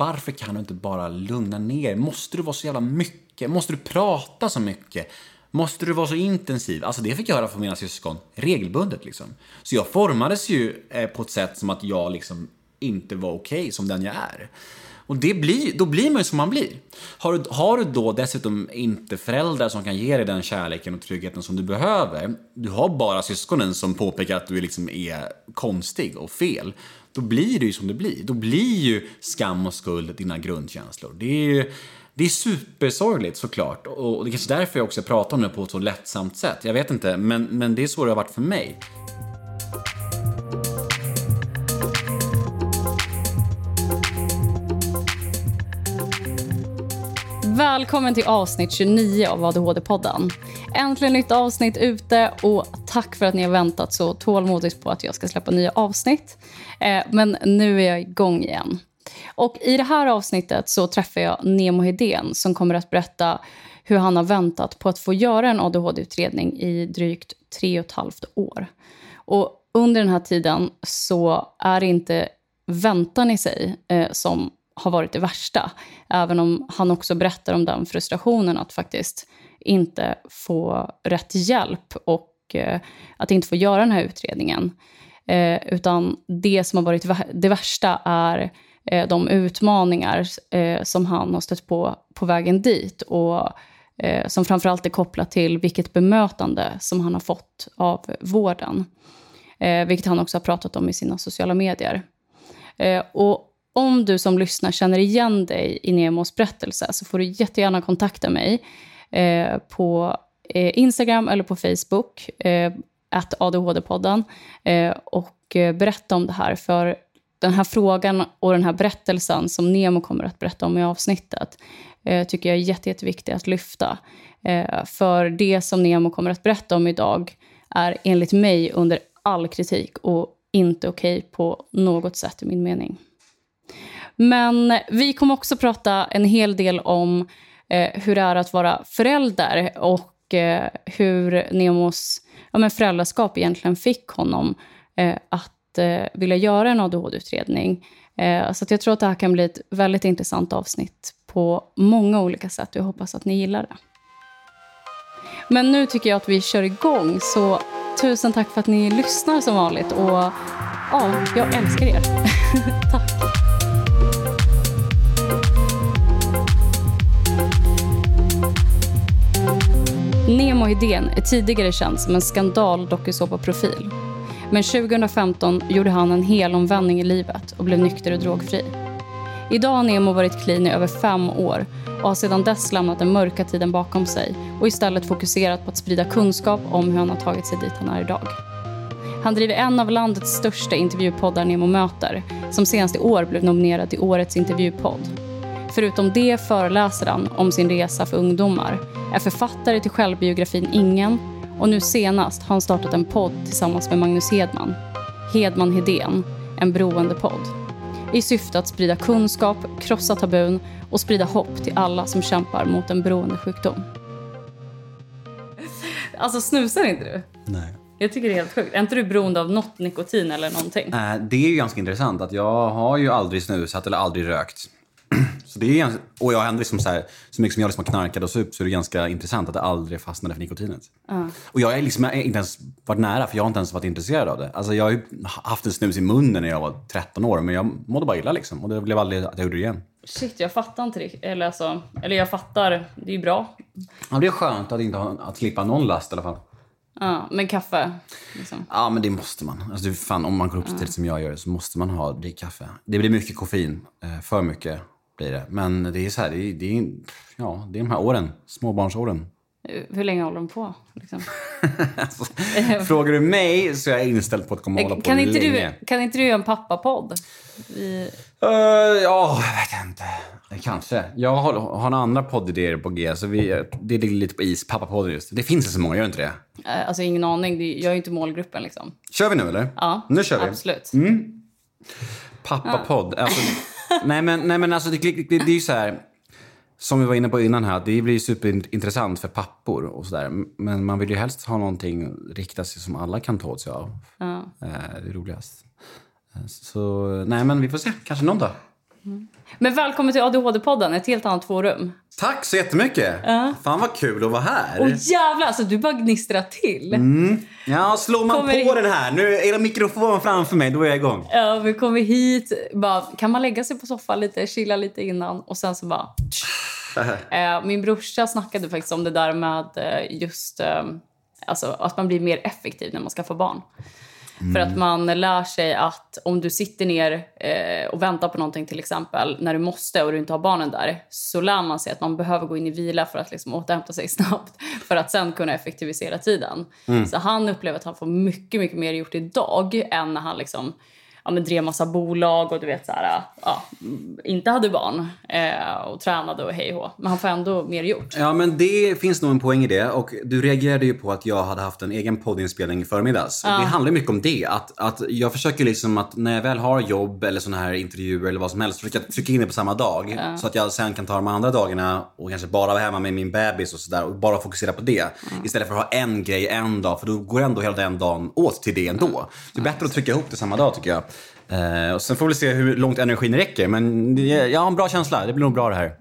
varför kan du inte bara lugna ner Måste du vara så jävla mycket? Måste du prata så mycket? Måste du vara så intensiv? Alltså det fick jag höra från mina syskon regelbundet liksom. Så jag formades ju eh, på ett sätt som att jag liksom inte var okej okay, som den jag är. Och det blir, då blir man ju som man blir. Har du, har du då dessutom inte föräldrar som kan ge dig den kärleken och tryggheten som du behöver, du har bara syskonen som påpekar att du liksom är konstig och fel, då blir det ju som det blir. Då blir ju skam och skuld dina grundkänslor. Det är ju det är supersorgligt såklart. Och det är kanske därför jag också pratar om det på ett så lättsamt sätt. Jag vet inte, men, men det är så det har varit för mig. Välkommen till avsnitt 29 av ADHD-podden. Äntligen nytt avsnitt ute och tack för att ni har väntat så tålmodigt på att jag ska släppa nya avsnitt. Eh, men nu är jag igång igen. Och I det här avsnittet så träffar jag Nemo Hedén som kommer att berätta hur han har väntat på att få göra en ADHD-utredning i drygt tre och ett halvt år. Och under den här tiden så är det inte väntan i sig eh, som har varit det värsta. Även om han också berättar om den frustrationen att faktiskt inte få rätt hjälp och eh, att inte få göra den här utredningen. Eh, utan det som har varit det värsta är eh, de utmaningar som han har stött på på vägen dit och som framförallt är kopplat till vilket bemötande som han har fått av vården. Vilket han också har pratat om i sina sociala medier. och om du som lyssnar känner igen dig i Nemos berättelse så får du jättegärna kontakta mig eh, på eh, Instagram eller på Facebook, eh, ADHD-podden, eh, och eh, berätta om det här. För den här frågan och den här berättelsen som Nemo kommer att berätta om i avsnittet eh, tycker jag är jätte, jätteviktig att lyfta. Eh, för det som Nemo kommer att berätta om idag är enligt mig under all kritik och inte okej okay på något sätt i min mening. Men vi kommer också prata en hel del om eh, hur det är att vara förälder och eh, hur Nemos ja, men föräldraskap egentligen fick honom eh, att eh, vilja göra en ADHD-utredning. Eh, så jag tror att det här kan bli ett väldigt intressant avsnitt på många olika sätt och jag hoppas att ni gillar det. Men nu tycker jag att vi kör igång, så tusen tack för att ni lyssnar som vanligt. Och ja, jag älskar er. tack. Nemo Hedén är tidigare känd som en skandal dokusåpa-profil. Men 2015 gjorde han en helomvändning i livet och blev nykter och drogfri. Idag har Nemo varit clean i över fem år och har sedan dess lämnat den mörka tiden bakom sig och istället fokuserat på att sprida kunskap om hur han har tagit sig dit han är idag. Han driver en av landets största intervjupoddar Nemo möter, som senast i år blev nominerad till Årets intervjupodd. Förutom det föreläser han om sin resa för ungdomar, är författare till självbiografin Ingen och nu senast har han startat en podd tillsammans med Magnus Hedman, Hedman Hedén, en beroendepodd. I syfte att sprida kunskap, krossa tabun och sprida hopp till alla som kämpar mot en beroendesjukdom. Alltså snusar inte du? Nej. Jag tycker det är helt sjukt. Är inte du beroende av något nikotin eller någonting? Äh, det är ju ganska intressant att jag har ju aldrig snusat eller aldrig rökt. Så det är, och jag ändå liksom så, här, så mycket som jag liksom har knarkat och sup så är det ganska intressant att det aldrig fastnade för nikotinet. Uh. Och jag har liksom inte ens varit nära för jag har inte ens varit intresserad av det. Alltså jag har haft en snus i munnen när jag var 13 år men jag mådde bara illa liksom. Och det blev aldrig att jag gjorde det igen. Shit, jag fattar inte det. Eller, alltså, eller jag fattar, det är ju bra. Ja, det är skönt att, inte ha, att slippa någon last i alla fall. Ja, men kaffe? Liksom. Ja, men det måste man. Alltså, fan, om man går upp så tidigt som jag gör så måste man ha drick kaffe. Det blir mycket koffein, eh, för mycket blir det. Men det är så här, det är, det är, ja, det är de här åren, småbarnsåren. Hur länge håller de på? Liksom? alltså, frågar du mig så är jag inställd på att komma hålla på kan inte länge. Du, kan inte du göra en pappapodd? Vi... Uh, ja, jag vet inte. Kanske. Jag har, har några andra poddidéer på G, så vi, det ligger lite på is. Pappapodden just. Det finns inte så många, gör inte det? Uh, alltså ingen aning. Jag är inte målgruppen liksom. Kör vi nu eller? Ja, nu kör vi. absolut. Mm. Pappapodd. Alltså, nej, men, nej, men alltså det, det, det, det är ju så här som vi var inne på innan här, det blir superintressant för pappor och sådär. Men man vill ju helst ha någonting riktat sig som alla kan ta åt sig av. Ja. Eh, det är roligast. Eh, så nej, men vi får se. Kanske någon dag. Mm. Men välkommen till ADHD-podden, ett helt annat forum. Tack så jättemycket! Ja. Fan vad kul att vara här. Och jävlar, alltså du bara gnistrar till. Ja, slår man Kommer på in- den här, nu är det mikrofonen framför mig, då är jag igång. Ja, vi kommer hit, bara, kan man lägga sig på soffan lite, chilla lite innan och sen så bara... Eh, min brorsa snackade faktiskt om det där med eh, just eh, alltså, att man blir mer effektiv när man skaffar barn. För att man lär sig att om du sitter ner eh, och väntar på någonting till exempel när du måste och du inte har barnen där så lär man sig att man behöver gå in i vila för att liksom återhämta sig snabbt för att sen kunna effektivisera tiden. Så han upplever att han får mycket, mycket mer gjort idag än när han liksom ja, men drev massa bolag och du vet så här, ja, inte hade barn eh, och tränade och hej och. Men han får ändå mer gjort. Ja, men det finns nog en poäng i det. Och du reagerade ju på att jag hade haft en egen poddinspelning i förmiddags. Och det handlar mycket om det. Att, att jag försöker liksom att när jag väl har jobb eller såna här intervjuer eller vad som helst, försöker jag trycka in det på samma dag. Så att jag sen kan ta de andra dagarna och kanske bara vara hemma med min bebis och sådär och bara fokusera på det. Istället för att ha en grej en dag, för då går ändå hela den dagen åt till det ändå. Så det är bättre att trycka ihop det samma dag tycker jag. Eh, och sen får vi se hur långt energin räcker. Men jag har en bra känsla. Det blir nog bra det här.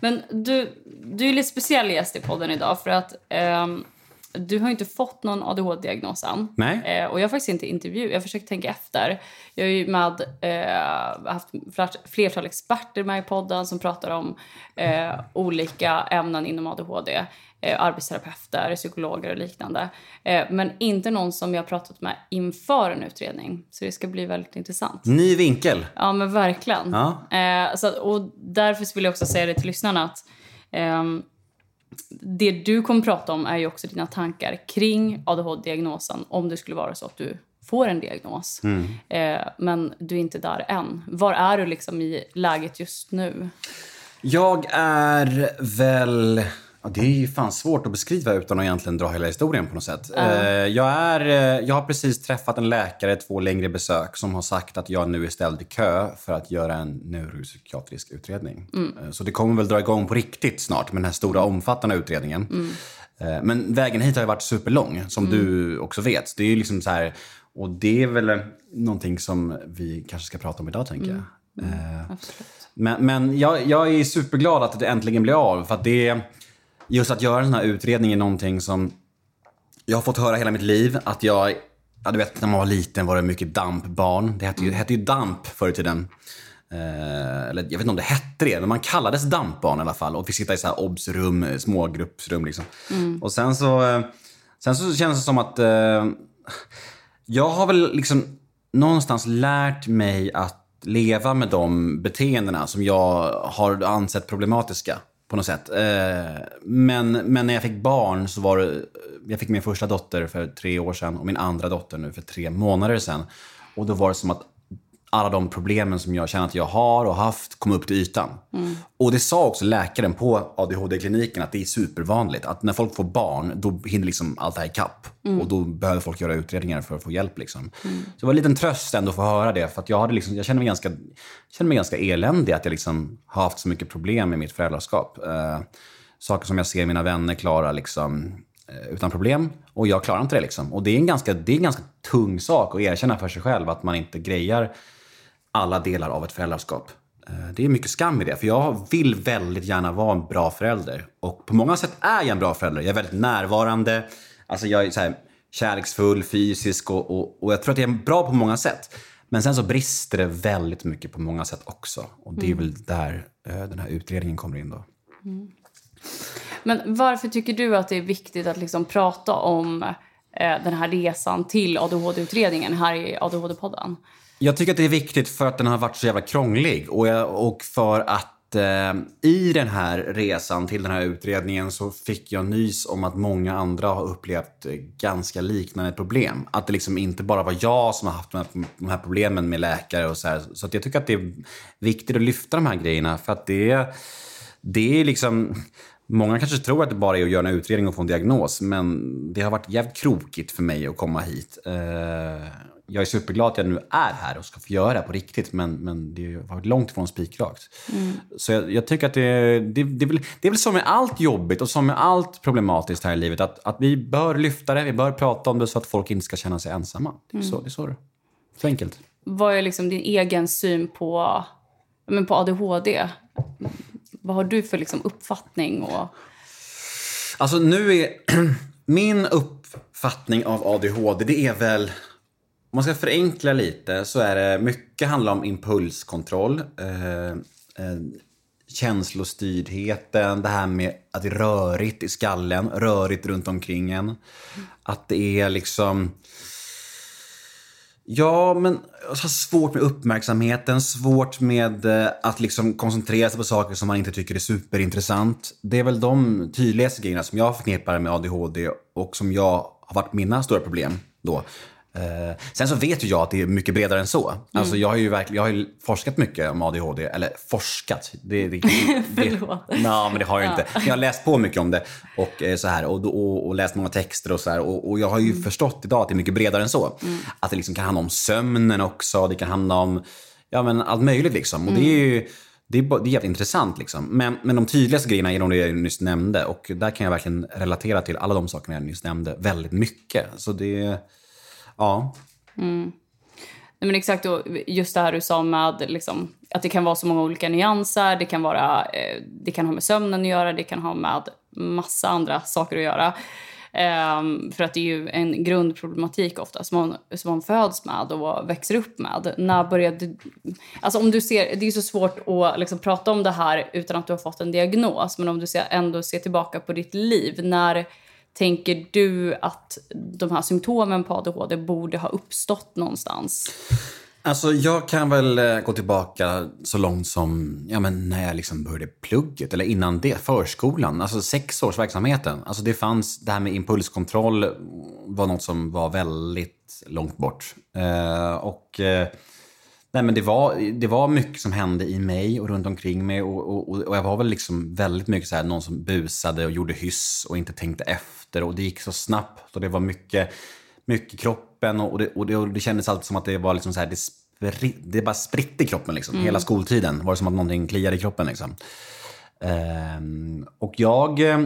Men du, du är lite speciell gäst i podden idag för att ehm, du har inte fått någon ADHD-diagnos än. Nej. Eh, och jag har faktiskt inte intervju. Jag försöker tänka efter. Jag har ju med, eh, haft flert, flertal experter med i podden som pratar om eh, olika ämnen inom ADHD. Eh, arbetsterapeuter, psykologer och liknande. Eh, men inte någon som jag har pratat med inför en utredning. Så det ska bli väldigt intressant. Ny vinkel. Ja, men verkligen. Ja. Eh, så, och därför vill jag också säga det till lyssnarna att ehm, det du kommer prata om är ju också dina tankar kring ADHD-diagnosen om det skulle vara så att du får en diagnos. Eh, men du är inte där än. Var är du liksom i läget just nu? Jag är väl... Ja, det är ju fan svårt att beskriva utan att egentligen dra hela historien på något sätt. Eh, Jag, är, eh, jag har precis träffat en läkare, två längre besök, som har sagt att jag nu är ställd i kö för att göra en neuropsykiatrisk utredning. Eh, Så det kommer väl dra igång på riktigt snart med den här stora omfattande utredningen. Eh, Men vägen hit har ju varit superlång, som du också vet. Det är ju liksom så här, och det är väl någonting som vi kanske ska prata om idag, tänker jag. Eh, Absolut. men, men jag, jag är superglad att det äntligen blir av. För det just att göra en sån här utredning är någonting som jag har fått höra hela mitt liv. Att jag, ja du vet när man var liten var det mycket dampbarn. Det hette ju, det hette ju damp förr i tiden. Eh, eller jag vet inte om det hette det, men man kallades dampbarn i alla fall. Och fick sitta i så här obsrum, smågruppsrum liksom. Och sen så, eh, sen så känns det som att eh, jag har väl liksom någonstans lärt mig att leva med de beteendena som jag har ansett problematiska på något sätt. Eh, men, men när jag fick barn så var det, jag fick min första dotter för tre år sedan och min andra dotter nu för tre månader sedan. Och då var det som att alla de problemen som jag känner att jag har och haft kom upp till ytan. Och det sa också läkaren på ADHD-kliniken att det är supervanligt. Att när folk får barn, då hinner liksom allt det här ikapp. Och då behöver folk göra utredningar för att få hjälp. Liksom. Så det var en liten tröst ändå att få höra det. För att jag, hade liksom, jag känner mig ganska, känner mig ganska eländig att jag liksom har haft så mycket problem med mitt föräldraskap. Eh, saker som jag ser mina vänner klara liksom, eh, utan problem. Och jag klarar inte det. Liksom. Och det är, en ganska, det är en ganska tung sak att erkänna för sig själv att man inte grejar alla delar av ett föräldraskap. Eh, Det är mycket skam i det, för jag vill väldigt gärna vara en bra förälder. Och på många sätt är jag en bra förälder. Jag är väldigt närvarande, alltså jag är så här kärleksfull, fysisk och, och, och jag tror att jag är bra på många sätt. Men sen så brister det väldigt mycket på många sätt också. Och det är väl där eh, den här utredningen kommer in då. Men varför tycker du att det är viktigt att liksom prata om eh, den här resan till ADHD-utredningen här i ADHD-podden? Jag tycker att det är viktigt för att den har varit så jävla krånglig och, jag, och för att eh, i den här resan till den här utredningen så fick jag nys om att många andra har upplevt eh, ganska liknande problem. Att det liksom inte bara var jag som har haft de här, de här problemen med läkare och så här. Så att jag tycker att det är viktigt att lyfta de här grejerna för att det, det är liksom Många kanske tror att det bara är att göra en utredning och få en diagnos, men det har varit jävligt krokigt för mig att komma hit. Eh, jag är superglad att jag nu är här och ska få göra det här på riktigt, men, men det varit långt ifrån spikrakt. Så jag, jag tycker att det, det, det, är väl, det är väl som med allt jobbigt och som med allt problematiskt här i livet, att, att vi bör lyfta det, vi bör prata om det så att folk inte ska känna sig ensamma. Det är så det är. Så, så enkelt. Vad är liksom din egen syn på men på ADHD. Vad har du för liksom uppfattning? Och... Alltså nu är min uppfattning av ADHD, det är väl om man ska förenkla lite så är det mycket handlar om impulskontroll. Eh, eh, känslostyrdheten, det här med att det är rörigt i skallen, rörigt runt omkring en. Att det är liksom... Ja, men alltså, svårt med uppmärksamheten, svårt med eh, att liksom koncentrera sig på saker som man inte tycker är superintressant. Det är väl de tydligaste grejerna som jag förknippar med ADHD och som jag har varit mina stora problem då. Eh, sen så vet ju jag att det är mycket bredare än så. Mm. Alltså jag har ju verkligen, jag har ju forskat mycket om ADHD. Eller forskat. Det, det, det, nej, men det har jag inte. Jag har läst på mycket om det och, eh, så här, och, och, och läst många texter och så här. Och, och jag har ju mm. förstått idag att det är mycket bredare än så. Mm. Att det liksom kan handla om sömnen också. Det kan handla om ja, men allt möjligt. Liksom. Och det är ju det är, det är jävligt intressant. Liksom. Men, men de tydligaste grejerna är de jag nyss nämnde. Och där kan jag verkligen relatera till alla de sakerna jag nyss nämnde väldigt mycket. Så det Ja. Mm. Nej, men exakt, och just det här du sa med liksom, att det kan vara så många olika nyanser. Det kan, vara, eh, det kan ha med sömnen att göra, det kan ha med massa andra saker att göra. Um, för att det är ju en grundproblematik ofta som man, som man föds med och växer upp med. När började... Alltså om du ser, det är så svårt att liksom prata om det här utan att du har fått en diagnos. Men om du ser, ändå ser tillbaka på ditt liv. När Tänker du att de här symptomen på ADHD borde ha uppstått någonstans? Alltså jag kan väl eh, gå tillbaka så långt som ja, men när jag liksom började plugget, eller innan det, förskolan. Alltså sexårsverksamheten. Alltså det fanns, det här med impulskontroll var något som var väldigt långt bort. Eh, och eh, nej, men det, var, det var mycket som hände i mig och runt omkring mig. Och, och, och jag var väl liksom väldigt mycket så här, någon som busade och gjorde hyss och inte tänkte efter efter och det gick så snabbt och det var mycket, mycket kroppen och det, och det, och det kändes alltid som att det var liksom så här, det, spri, det bara spritt i kroppen liksom. Mm. Hela skoltiden var det som att någonting kliade i kroppen liksom. Um, och jag, eh,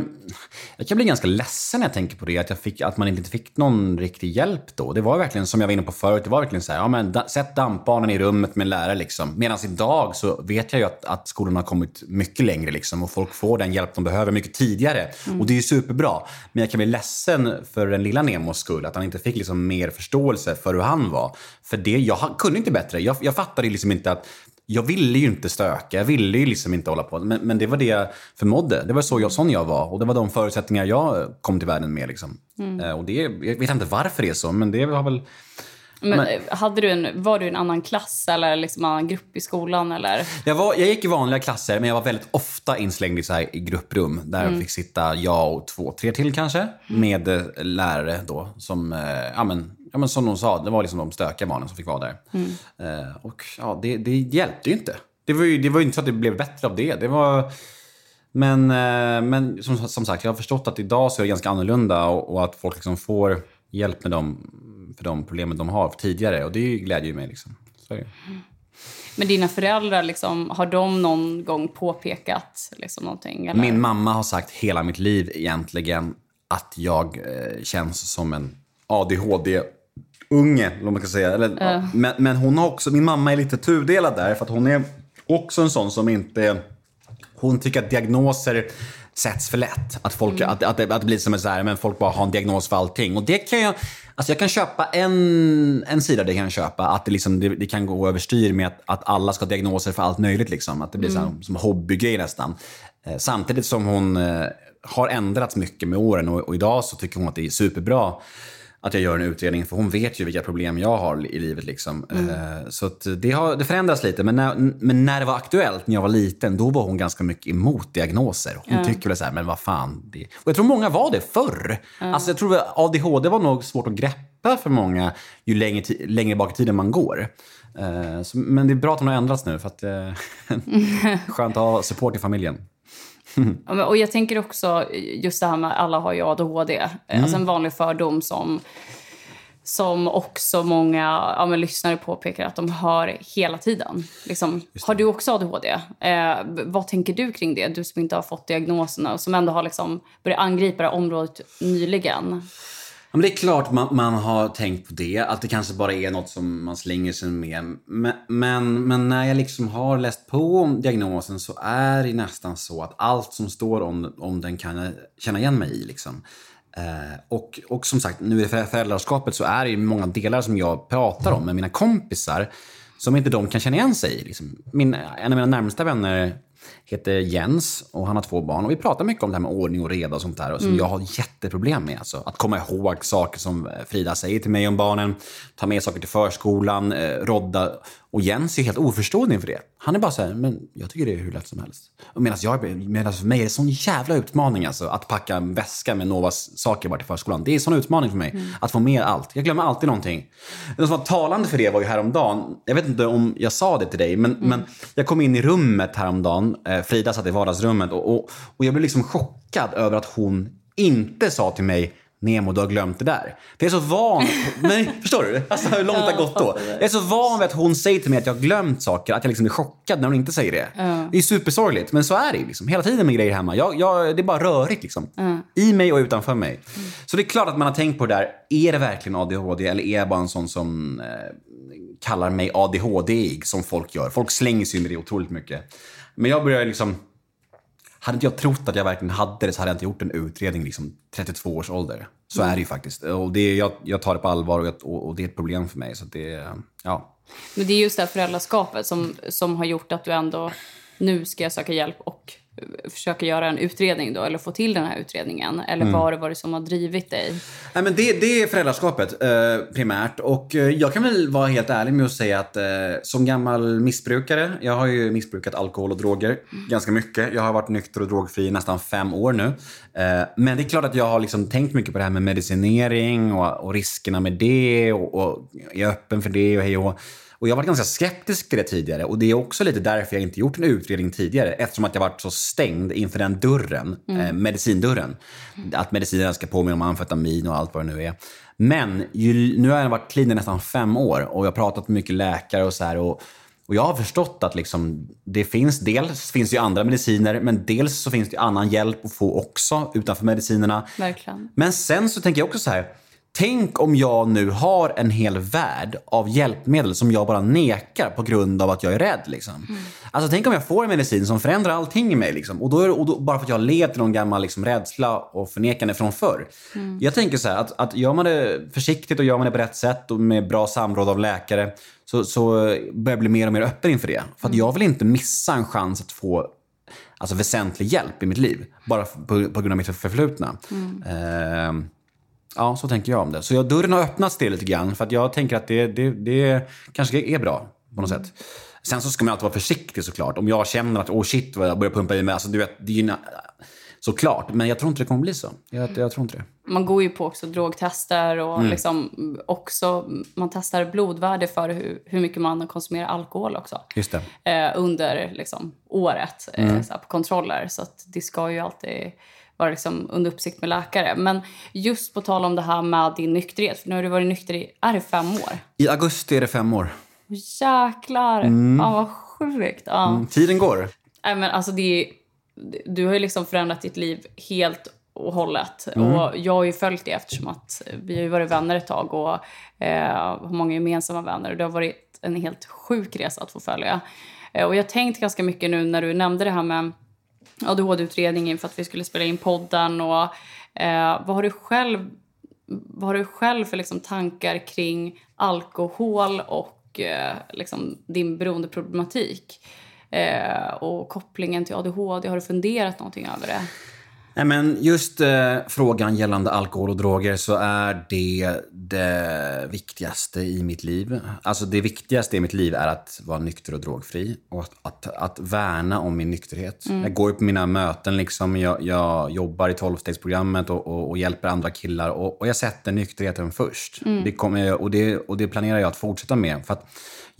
jag kan bli ganska ledsen när jag tänker på det, att, jag fick, att man inte fick någon riktig hjälp då. Det var verkligen, som jag var inne på förut, det var verkligen så här, ja men da, sätt dampbarnen i rummet med en lärare liksom. Medan idag så vet jag ju att, att skolorna har kommit mycket längre liksom och folk får den hjälp de behöver mycket tidigare. Mm. Och det är ju superbra. Men jag kan bli ledsen för den lilla Nemos skull, att han inte fick liksom mer förståelse för hur han var. För det, jag kunde inte bättre. Jag, jag fattade liksom inte att jag ville ju inte stöka, jag ville ju liksom inte hålla på. Men, men det var det jag förmådde. Det var så jag, sån jag var. Och det var de förutsättningar jag kom till världen med. Liksom. Mm. Eh, och det, jag vet inte varför det är så, men det har väl... Men, men, hade du en, var du i en annan klass eller liksom en annan grupp i skolan? Eller? Jag, var, jag gick i vanliga klasser, men jag var väldigt ofta inslängd i, så här, i grupprum. Där mm. jag fick sitta jag och två, tre till kanske, mm. med eh, lärare då. Som, eh, ja, men, ja, men som de sa, det var liksom de stökiga barnen som fick vara där. Mm. Eh, och ja, det, det hjälpte ju inte. Det var ju, det var ju inte så att det blev bättre av det. det var... Men, eh, men som, som sagt, jag har förstått att idag så är det ganska annorlunda och, och att folk liksom får hjälp med dem, för de problemen de har tidigare. Och det glädjer ju mig. Liksom. Så. Men dina föräldrar, liksom, har de någon gång påpekat liksom, någonting? Eller? Min mamma har sagt hela mitt liv egentligen att jag eh, känns som en ADHD unge, om man kan säga. Eller, uh. men, men hon har också, min mamma är lite tudelad där, för att hon är också en sån som inte... Hon tycker att diagnoser sätts för lätt. Att, folk, mm. att, att, att, det blir som så här, men folk bara har en diagnos för allting. Och det kan jag, alltså jag kan köpa en, en sida, det kan jag köpa. Att det, liksom, det, det kan gå överstyr med att, att alla ska ha diagnoser för allt möjligt. Liksom. Att det blir mm. så som hobbygrej nästan. Eh, samtidigt som hon eh, har ändrats mycket med åren och, och idag så tycker hon att det är superbra att jag gör en utredning, för hon vet ju vilka problem jag har i livet. Liksom. Mm. Eh, så det, har, det förändras lite. Men när, men när det var aktuellt, när jag var liten, då var hon ganska mycket emot diagnoser. Hon mm. tycker väl så här, men vad fan. Det... Och jag tror många var det förr. Mm. Alltså, jag tror ADHD var nog svårt att greppa för många ju längre, längre bak i tiden man går. Uh, så, men det är bra att hon har ändrats nu, för att uh, skönt att ha support i familjen. Och jag tänker också just det här med alla har ju ADHD. Mm. Alltså en vanlig fördom som, som också många ja, lyssnare påpekar att de hör hela tiden. Liksom, har du också ADHD? Eh, vad tänker du kring det? Du som inte har fått diagnoserna och som ändå har liksom börjat angripa det området nyligen men det är klart man, man har tänkt på det, att det kanske bara är något som man slänger sig med. Men, men, men när jag liksom har läst på om diagnosen så är det nästan så att allt som står om, om den kan jag känna igen mig i. Liksom. Eh, och, och som sagt, nu i föräldraskapet så är det ju många delar som jag pratar om med mina kompisar som inte de kan känna igen sig i. Liksom. Min, en av mina närmsta vänner heter Jens och han har två barn. Och vi pratar mycket om det här med ordning och reda och sånt där. Och som mm. jag har jätteproblem med. Alltså. Att komma ihåg saker som Frida säger till mig om barnen. Ta med saker till förskolan, eh, rodda. Och Jens är helt oförstående inför det. Han är bara så här, men jag tycker det är hur lätt som helst. Medan för mig är det sån jävla utmaning alltså, att packa en väska med Novas saker bara till förskolan. Det är en sån utmaning för mig. Mm. Att få med allt. Jag glömmer alltid någonting. Det som var talande för det var ju häromdagen. Jag vet inte om jag sa det till dig, men, mm. men jag kom in i rummet häromdagen. Eh, Frida satt i vardagsrummet och, och, och jag blev liksom chockad över att hon inte sa till mig Nemo, du har glömt det där. För jag är så van, men, förstår du? Alltså hur långt det har gått då. Jag är så van vid att hon säger till mig att jag har glömt saker, att jag liksom blir chockad när hon inte säger det. Mm. Det är supersorgligt, men så är det liksom. Hela tiden med grejer hemma. Jag, jag, det är bara rörigt liksom. Mm. I mig och utanför mig. Mm. Så det är klart att man har tänkt på det där. Är det verkligen ADHD eller är jag bara en sån som eh, kallar mig ADHD-ig som folk gör? Folk slänger sig med det otroligt mycket. Men jag börjar liksom hade inte jag trott att jag verkligen hade det så hade jag inte gjort en utredning liksom 32 års ålder. Så mm. är det ju faktiskt. Och det, jag, jag tar det på allvar och, jag, och, det är ett problem för mig. Så det, ja. Men det är just det här föräldraskapet som, som har gjort att du ändå nu ska jag söka hjälp och försöka göra en utredning då, eller få till den här utredningen? Eller mm. vad har det varit som har drivit dig? Nej, men det, det är föräldraskapet eh, primärt. Och eh, jag kan väl vara helt ärlig med att säga att eh, som gammal missbrukare, jag har ju missbrukat alkohol och droger mm. ganska mycket. Jag har varit nykter och drogfri i nästan fem år nu. Eh, men det är klart att jag har liksom tänkt mycket på det här med medicinering och, och riskerna med det och, och är öppen för det och hej och och jag var ganska skeptisk till det tidigare och det är också lite därför jag inte gjort en utredning tidigare eftersom att jag varit så stängd inför den dörren, mm. eh, medicindörren. Att medicinen ska påminna om amfetamin och allt vad det nu är. Men ju, nu har jag varit i nästan fem år och jag har pratat med mycket läkare och så här och, och jag har förstått att liksom, det finns, dels finns ju andra mediciner, men dels så finns det annan hjälp att få också utanför medicinerna. Verkligen. Men sen så tänker jag också så här, Tänk om jag nu har en hel värld av hjälpmedel som jag bara nekar på grund av att jag är rädd. Liksom. Mm. Alltså, tänk om jag får en medicin som förändrar allting i mig. Liksom. Och, då, är, och då, bara för att jag har levt i någon gammal liksom, rädsla och förnekande från förr. Mm. Jag tänker så här, att, att gör man det försiktigt och gör man det på rätt sätt och med bra samråd av läkare så, så börjar jag bli mer och mer öppen inför det. För att mm. jag vill inte missa en chans att få alltså, väsentlig hjälp i mitt liv. Bara på, på grund av mitt förflutna. Uh, Ja, så tänker jag om det. Så jag, dörren har öppnats till lite grann för att jag tänker att det, det, det kanske är bra på något mm. sätt. Sen så ska man alltid vara försiktig såklart. Om jag känner att oh shit vad jag börjar pumpa i mig. Alltså, du vet, det är såklart. Men jag tror inte det kommer bli så. Jag, jag tror inte det. Man går ju på också drogtester och mm. liksom också, man testar blodvärde för hur, hur mycket man konsumerar alkohol också. Just eh, under liksom, året eh, mm. så på kontroller. Så det ska ju alltid vara liksom under uppsikt med läkare. Men just på tal om det här med din nykterhet, för nu har du varit nykter i, är det fem år? I augusti är det fem år. Jäklar! Mm. Ja, vad sjukt. Ja. Mm, tiden går. Nej, men alltså det, du har ju liksom förändrat ditt liv helt och hållet. Mm. Och jag har ju följt det eftersom att vi har ju varit vänner ett tag och eh, har många gemensamma vänner. Det har varit en helt sjuk resa att få följa. Eh, och jag har tänkt ganska mycket nu när du nämnde det här med ADHD-utredningen för att vi skulle spela in podden. Och, eh, vad har du själv, vad har du själv för liksom, tankar kring alkohol och eh, liksom, din beroendeproblematik? Eh, och kopplingen till ADHD, har du funderat någonting över det? Men just eh, frågan gällande alkohol och droger så är det det viktigaste i mitt liv. Alltså det viktigaste i mitt liv är att vara nykter och drogfri och att, att, att värna om min nykterhet. Mm. Jag går på mina möten, liksom, jag, jag jobbar i tolvstegsprogrammet och, och, och, hjälper andra killar och, och jag sätter nykterheten först. Mm. Det kommer, och, det, och det planerar jag att fortsätta med. För att,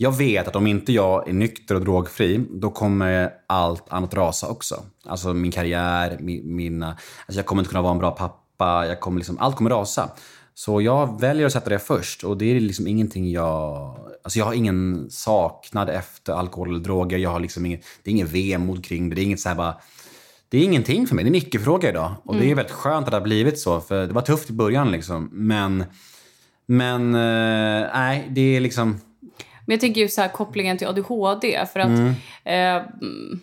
jag vet att om inte jag är nykter och drogfri, då kommer allt annat rasa också. Alltså min karriär, min, mina... Alltså jag kommer inte kunna vara en bra pappa, jag kommer liksom, allt kommer rasa. Så jag väljer att sätta det först och det är liksom ingenting jag... Alltså jag har ingen saknad efter alkohol eller droger. Jag har liksom ingen, det är ingen vemod kring det. Det är inget så här bara... det är ingenting för mig. Det är en icke-fråga idag. Och det är väldigt skönt att det har blivit så. För det var tufft i början liksom. Men, men eh, nej, det är liksom... Men jag tänker ju så här kopplingen till ADHD. För att Mm. eh, mm,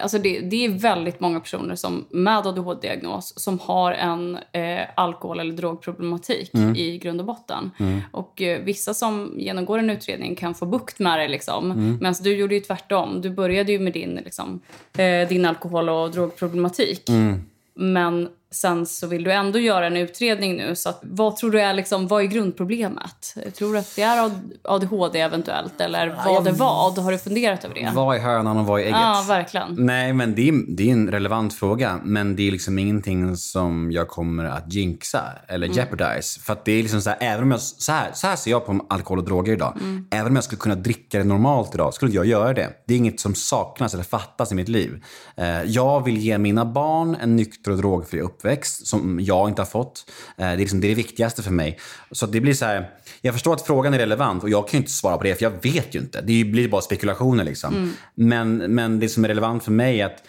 alltså det, det är väldigt många personer som med ADHD-diagnos som har en eh, alkohol eller drogproblematik Mm. i grund och botten. Och eh, vissa som genomgår en utredning kan få bukt med det. Liksom. Mm. Medan du gjorde ju tvärtom. Du började ju med din, liksom, eh, din alkohol och drogproblematik. Mm. Men sen så vill du ändå göra en utredning nu. Så att, vad tror du är, liksom, vad är grundproblemet? Tror du att det är ADHD eventuellt? Eller vad är vad? Har du funderat över det? Vad är hönan och vad är ägget? Ja, verkligen. Nej, men det är, det är en relevant fråga. Men det är liksom ingenting som jag kommer att jinxa eller jeopardize. För det är liksom så här, även om jag, så här, så här ser jag på alkohol och droger idag. Även om jag skulle kunna dricka det normalt idag, skulle jag göra det. Det är inget som saknas eller fattas i mitt liv. Eh, jag vill ge mina barn en nykter och drogfri uppväxt som jag inte har fått. Eh, det, är liksom, det är det viktigaste för mig. Så det blir så här, jag förstår att frågan är relevant och jag kan ju inte svara på det för jag vet ju inte. Det blir bara spekulationer liksom. Men, men det som är relevant för mig är att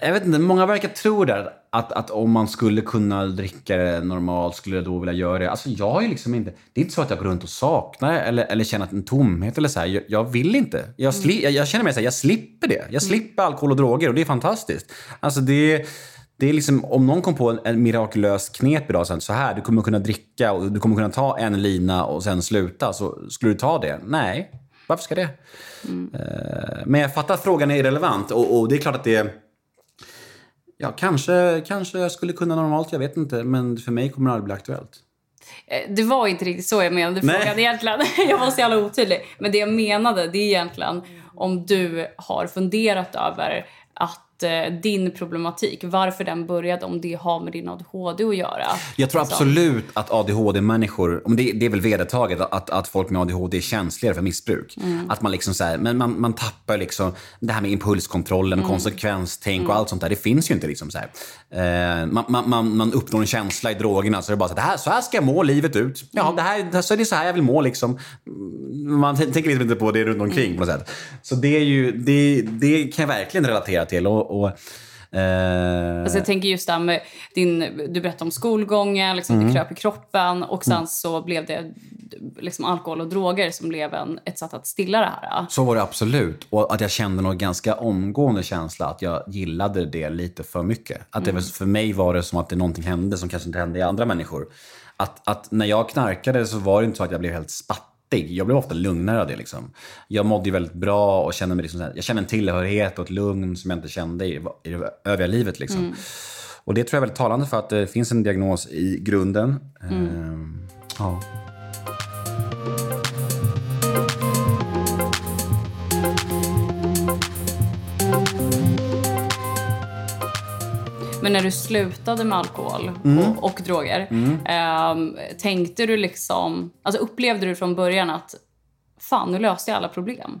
jag vet inte, många verkar tro där att, att om man skulle kunna dricka det normalt skulle jag då vilja göra det. Alltså jag har ju liksom inte, det är inte så att jag går runt och saknar eller, eller känner en tomhet eller så här. Jag, jag vill inte. Jag, sli, jag, jag känner mig så här, jag slipper det. Jag slipper alkohol och droger och det är fantastiskt. Alltså det, det är liksom, om någon kom på en, en mirakulöst knep idag, så här, så här, du kommer kunna dricka och du kommer kunna ta en lina och sen sluta, så skulle du ta det? Nej, varför ska det? Eh, Men jag fattar att frågan är relevant och, och det är klart att det Ja, kanske, kanske jag skulle kunna normalt, jag vet inte. Men för mig kommer det aldrig bli aktuellt. Eh, Det var inte riktigt så jag menade Nej. frågan egentligen. Jag var så jävla otydlig. Men det jag menade det är egentligen om du har funderat över att din problematik, varför den började, om det har med din ADHD att göra. Jag tror Alltså, absolut att ADHD-människor, det, det är väl vedertaget att, att folk med ADHD är känsligare för missbruk. Att man liksom så här, men man, man tappar liksom det här med impulskontrollen, konsekvenstänk och allt sånt där. Det finns ju inte liksom så här. Eh, man, man, man, uppnår en känsla i drogerna så det är bara så här, det här, så här ska jag må livet ut. Ja, här, det här, så är det så här jag vill må liksom. Man tänker liksom inte på det runt omkring på något sätt. Så det är ju, det, det kan jag verkligen relatera till. Och, och, eh, Alltså jag tänker just med din, du berättade om skolgången, liksom Mm. det kröp i kroppen och sen så blev det liksom alkohol och droger som blev en, ett sätt att stilla det här. Så var det absolut. Och att jag kände någon ganska omgående känsla att jag gillade det lite för mycket. Att det var, för mig var det som att det någonting hände som kanske inte hände i andra människor. Att, att när jag knarkade så var det inte så att jag blev helt spattig. Jag blev ofta lugnare av det. Liksom. Jag mådde ju väldigt bra och kände mig liksom, här- jag kände en tillhörighet och ett lugn som jag inte kände i, i det övriga livet. Liksom. Och det tror jag är väldigt talande för att det finns en diagnos i grunden. Ehm, ja. Men när du slutade med alkohol Mm. och, och droger, ehm, tänkte du liksom, alltså upplevde du från början att fan nu löste jag alla problem?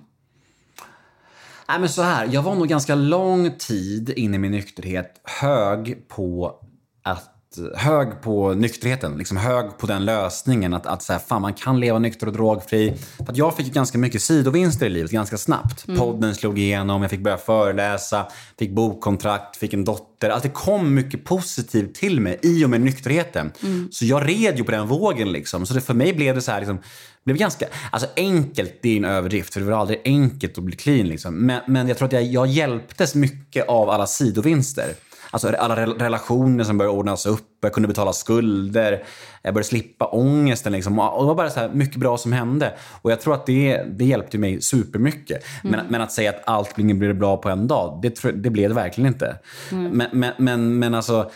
Nej, men så här, jag var nog ganska lång tid in i min nykterhet hög på att hög på nykterheten, liksom hög på den lösningen att, att så här, fan, man kan leva nykter och drogfri. För att jag fick ganska mycket sidovinster i livet ganska snabbt. Podden slog igenom, jag fick börja föreläsa, fick bokkontrakt, fick en dotter. Allt det kom mycket positivt till mig i och med nykterheten. Så jag red ju på den vågen liksom. Så det, för mig blev det så här liksom, blev ganska, alltså enkelt, det är en överdrift, för det var aldrig enkelt att bli clean. Liksom. Men, men jag tror att jag, jag hjälptes mycket av alla sidovinster. Alltså alla rel- relationer som började ordnas upp, jag kunde betala skulder, jag började slippa ångesten. Liksom. Och det var bara så här mycket bra som hände. Och jag tror att det, det hjälpte mig supermycket. Men, men att säga att allt blir bra på en dag, det, det blev det verkligen inte. Men, men, men, men alltså,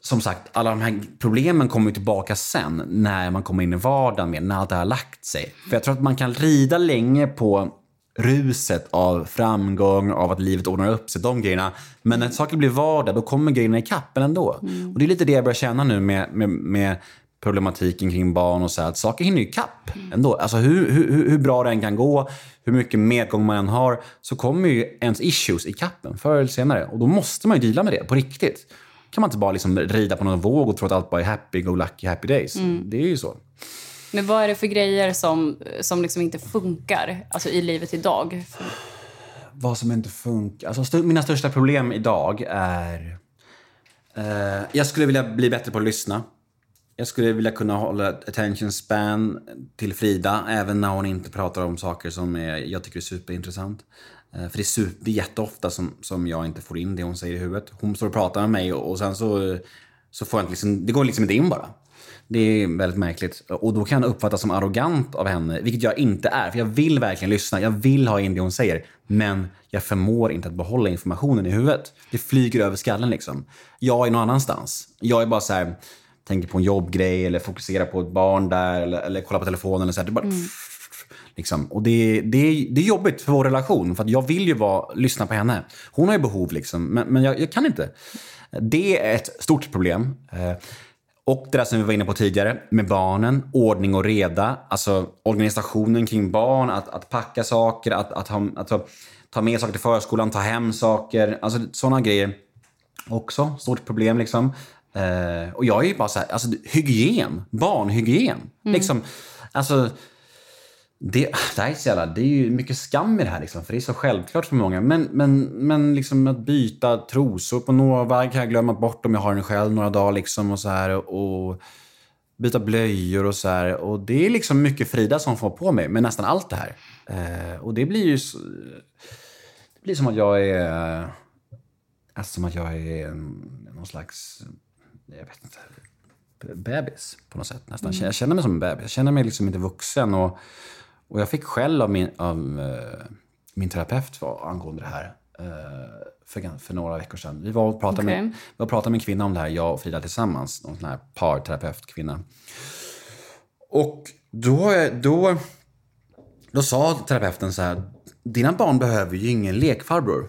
som sagt, alla de här problemen kommer ju tillbaka sen när man kommer in i vardagen med, när allt det här har lagt sig. För jag tror att man kan rida länge på ruset av framgång, av att livet ordnar upp sig, de grejerna. Men när saker blir vardag, då kommer grejerna i kappen ändå. Och det är lite det jag börjar känna nu med, med, med problematiken kring barn och så här, att saker hinner i kapp ändå. Alltså hur, hur, hur bra det än kan gå, hur mycket medgång man än har, så kommer ju ens issues i kappen förr eller senare. Och då måste man ju deala med det på riktigt. kan man inte bara liksom rida på någon våg och tro att allt bara är happy go lucky happy days. Det är ju så. Men vad är det för grejer som, som liksom inte funkar alltså i livet idag? vad som inte funkar. Alltså, st mina största problem idag är... Eh, jag skulle vilja bli bättre på att lyssna. Jag skulle vilja kunna hålla attention span till Frida, även när hon inte pratar om saker som är, jag tycker är superintressant. Eh, för det är, super, jätteofta som, som jag inte får in det hon säger i huvudet. Hon står och pratar med mig och, och sen så, så får jag inte liksom, det går liksom inte in bara. Det är väldigt märkligt. Och då kan jag uppfattas som arrogant av henne, vilket jag inte är. För jag vill verkligen lyssna, jag vill ha in det hon säger. Men jag förmår inte att behålla informationen i huvudet. Det flyger över skallen liksom. Jag är någon annanstans. Jag är bara så här, tänker på en jobbgrej eller fokuserar på ett barn där eller, eller kollar på telefonen. Eller så här. Det bara... Mm. Liksom. Och det, det, det är jobbigt för vår relation, för jag vill ju vara, lyssna på henne. Hon har ju behov, liksom, men, men jag, jag kan inte. Det är ett stort problem. Och det där som vi var inne på tidigare med barnen, ordning och reda. Alltså organisationen kring barn, att, att packa saker, att, att, ha, att ta med saker till förskolan, ta hem saker. Alltså sådana grejer. Också stort problem liksom. Eh, och jag är ju bara så här, alltså hygien, barnhygien. Mm. Liksom, alltså det, det, är så jävla, det är ju mycket skam i det här, liksom, för det är så självklart för många. Men, men, men liksom att byta trosor på Nova kan jag glömma bort om jag har den själv några dagar. Liksom, och så här, och byta blöjor och så här. Och det är liksom mycket Frida som får på mig med nästan allt det här. Eh, och det blir ju... Så, det blir som att jag är... Alltså som att jag är någon slags... Jag vet inte. Bebis på något sätt nästan. Mm. Jag känner mig som en bebis. Jag känner mig liksom inte vuxen. och och jag fick skäll av min, av, uh, min terapeut för, angående det här uh, för, för några veckor sedan. Vi var och pratade, okay. med, vi var och pratade med en kvinna om det här, jag och Frida tillsammans. Någon sån här parterapeut-kvinna. Och då, då, då sa terapeuten så här, dina barn behöver ju ingen lekfarbror.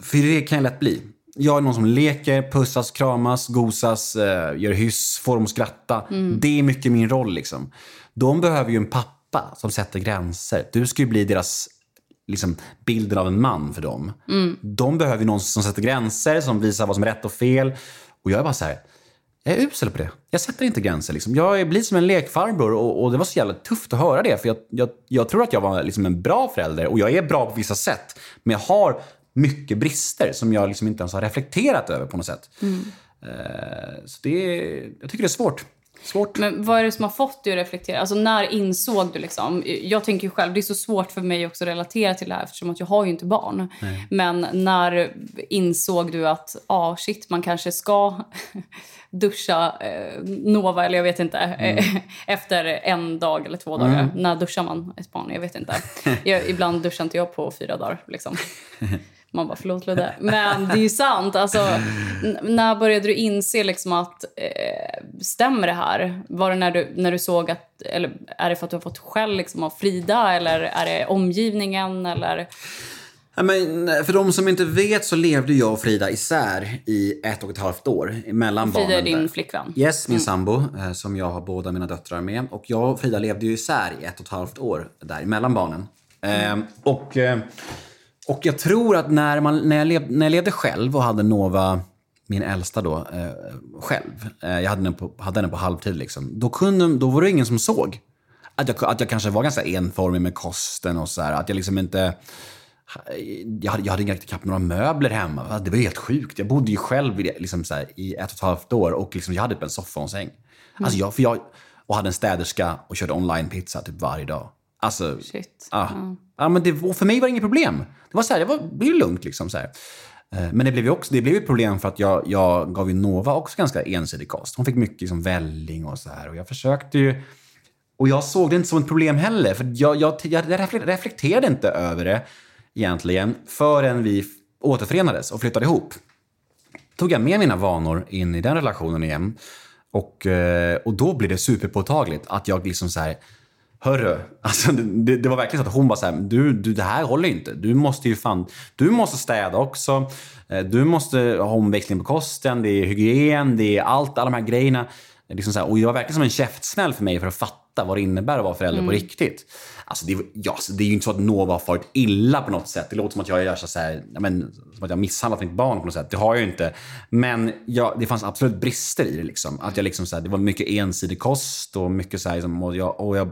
För det kan lätt bli. Jag är någon som leker, pussas, kramas, gosas, uh, gör hyss, får dem att skratta. Mm. Det är mycket min roll liksom. De behöver ju en pappa pappa som sätter gränser. Du ska ju bli deras liksom, bilden av en man för dem. Mm. De behöver någon som sätter gränser, som visar vad som är rätt och fel. Och jag är bara så här, jag är usel på det. Jag sätter inte gränser. Liksom. Jag blir som en lekfarbror och, och, det var så jävla tufft att höra det. För jag, jag, jag tror att jag var liksom en bra förälder och jag är bra på vissa sätt. Men jag har mycket brister som jag liksom inte ens har reflekterat över på något sätt. Mm. Uh, så det, jag tycker det är svårt. Svårt. Men vad är det som har fått dig att reflektera? Alltså när insåg du liksom? Jag tänker ju själv, det är så svårt för mig också att relatera till det här eftersom att jag har ju inte barn. Nej. Men när insåg du att, ah shit, man kanske ska duscha eh, Nova eller jag vet inte, mm. efter en dag eller två dagar. Mm. När duschar man ett barn? Jag vet inte. Jag, ibland duschar inte jag på fyra dagar liksom. Man bara, förlåt Ludde. Men det är ju sant. Alltså, när började du inse liksom att eh, stämmer det här? Var det när du, när du såg att, eller är det för att du har fått skäll liksom av Frida eller är det omgivningen eller? Ja, men, för de som inte vet så levde jag och Frida isär i ett och ett halvt år. Mellan Frida barnen är din flickvän? Yes, min mm. sambo eh, som jag har båda mina döttrar med. Och jag och Frida levde ju isär i ett och ett halvt år där mellan barnen. Mm. Eh, och... Eh, och jag tror att när, man, när, jag, lev, när jag levde själv och hade Nova, min äldsta då, eh, själv. Eh, jag hade henne på, hade henne på halvtid liksom. Då, kunde, då var det ingen som såg. Att jag, att jag kanske var ganska enformig med kosten och så här, Att jag liksom inte... Jag hade, jag hade inte riktigt några möbler hemma. Det var helt sjukt. Jag bodde ju själv i, liksom här, i ett och ett halvt år och liksom, jag hade typ en soffa och en säng. Mm. Alltså jag, för jag, och hade en städerska och körde online-pizza typ varje dag. Alltså, Shit. Ah, mm. Ja, men det, för mig var det inget problem. Det var så här, det var, blev lugnt liksom. Så här. Eh, men det blev ju också det blev ett problem för att jag, jag gav ju Nova också ganska ensidig kost. Hon fick mycket liksom välling och så här. Och jag försökte ju... Och jag såg det inte som ett problem heller. För jag, jag, jag reflekterade inte över det egentligen förrän vi återförenades och flyttade ihop. Tog jag med mina vanor in i den relationen igen. Och, eh, och då blev det superpåtagligt att jag liksom så här Hörru, alltså det, det, var verkligen så att hon bara så här, du, du, det här håller inte. Du måste ju fan, du måste städa också. Eh, du måste ha omväxling på kosten, det är hygien, det är allt, alla de här grejerna. Liksom så här, och det var verkligen som en käftsmäll för mig för att fatta fatta vad det innebär att vara förälder på riktigt. Alltså det, ja, alltså det är ju inte så att Nova har farit illa på något sätt. Det låter som att jag gör så här, men, som att jag misshandlat mitt barn på något sätt. Det har jag ju inte. Men ja, det fanns absolut brister i det. Liksom. Att jag liksom, så här, det var mycket ensidig kost och mycket så här, liksom, och, jag, och, jag,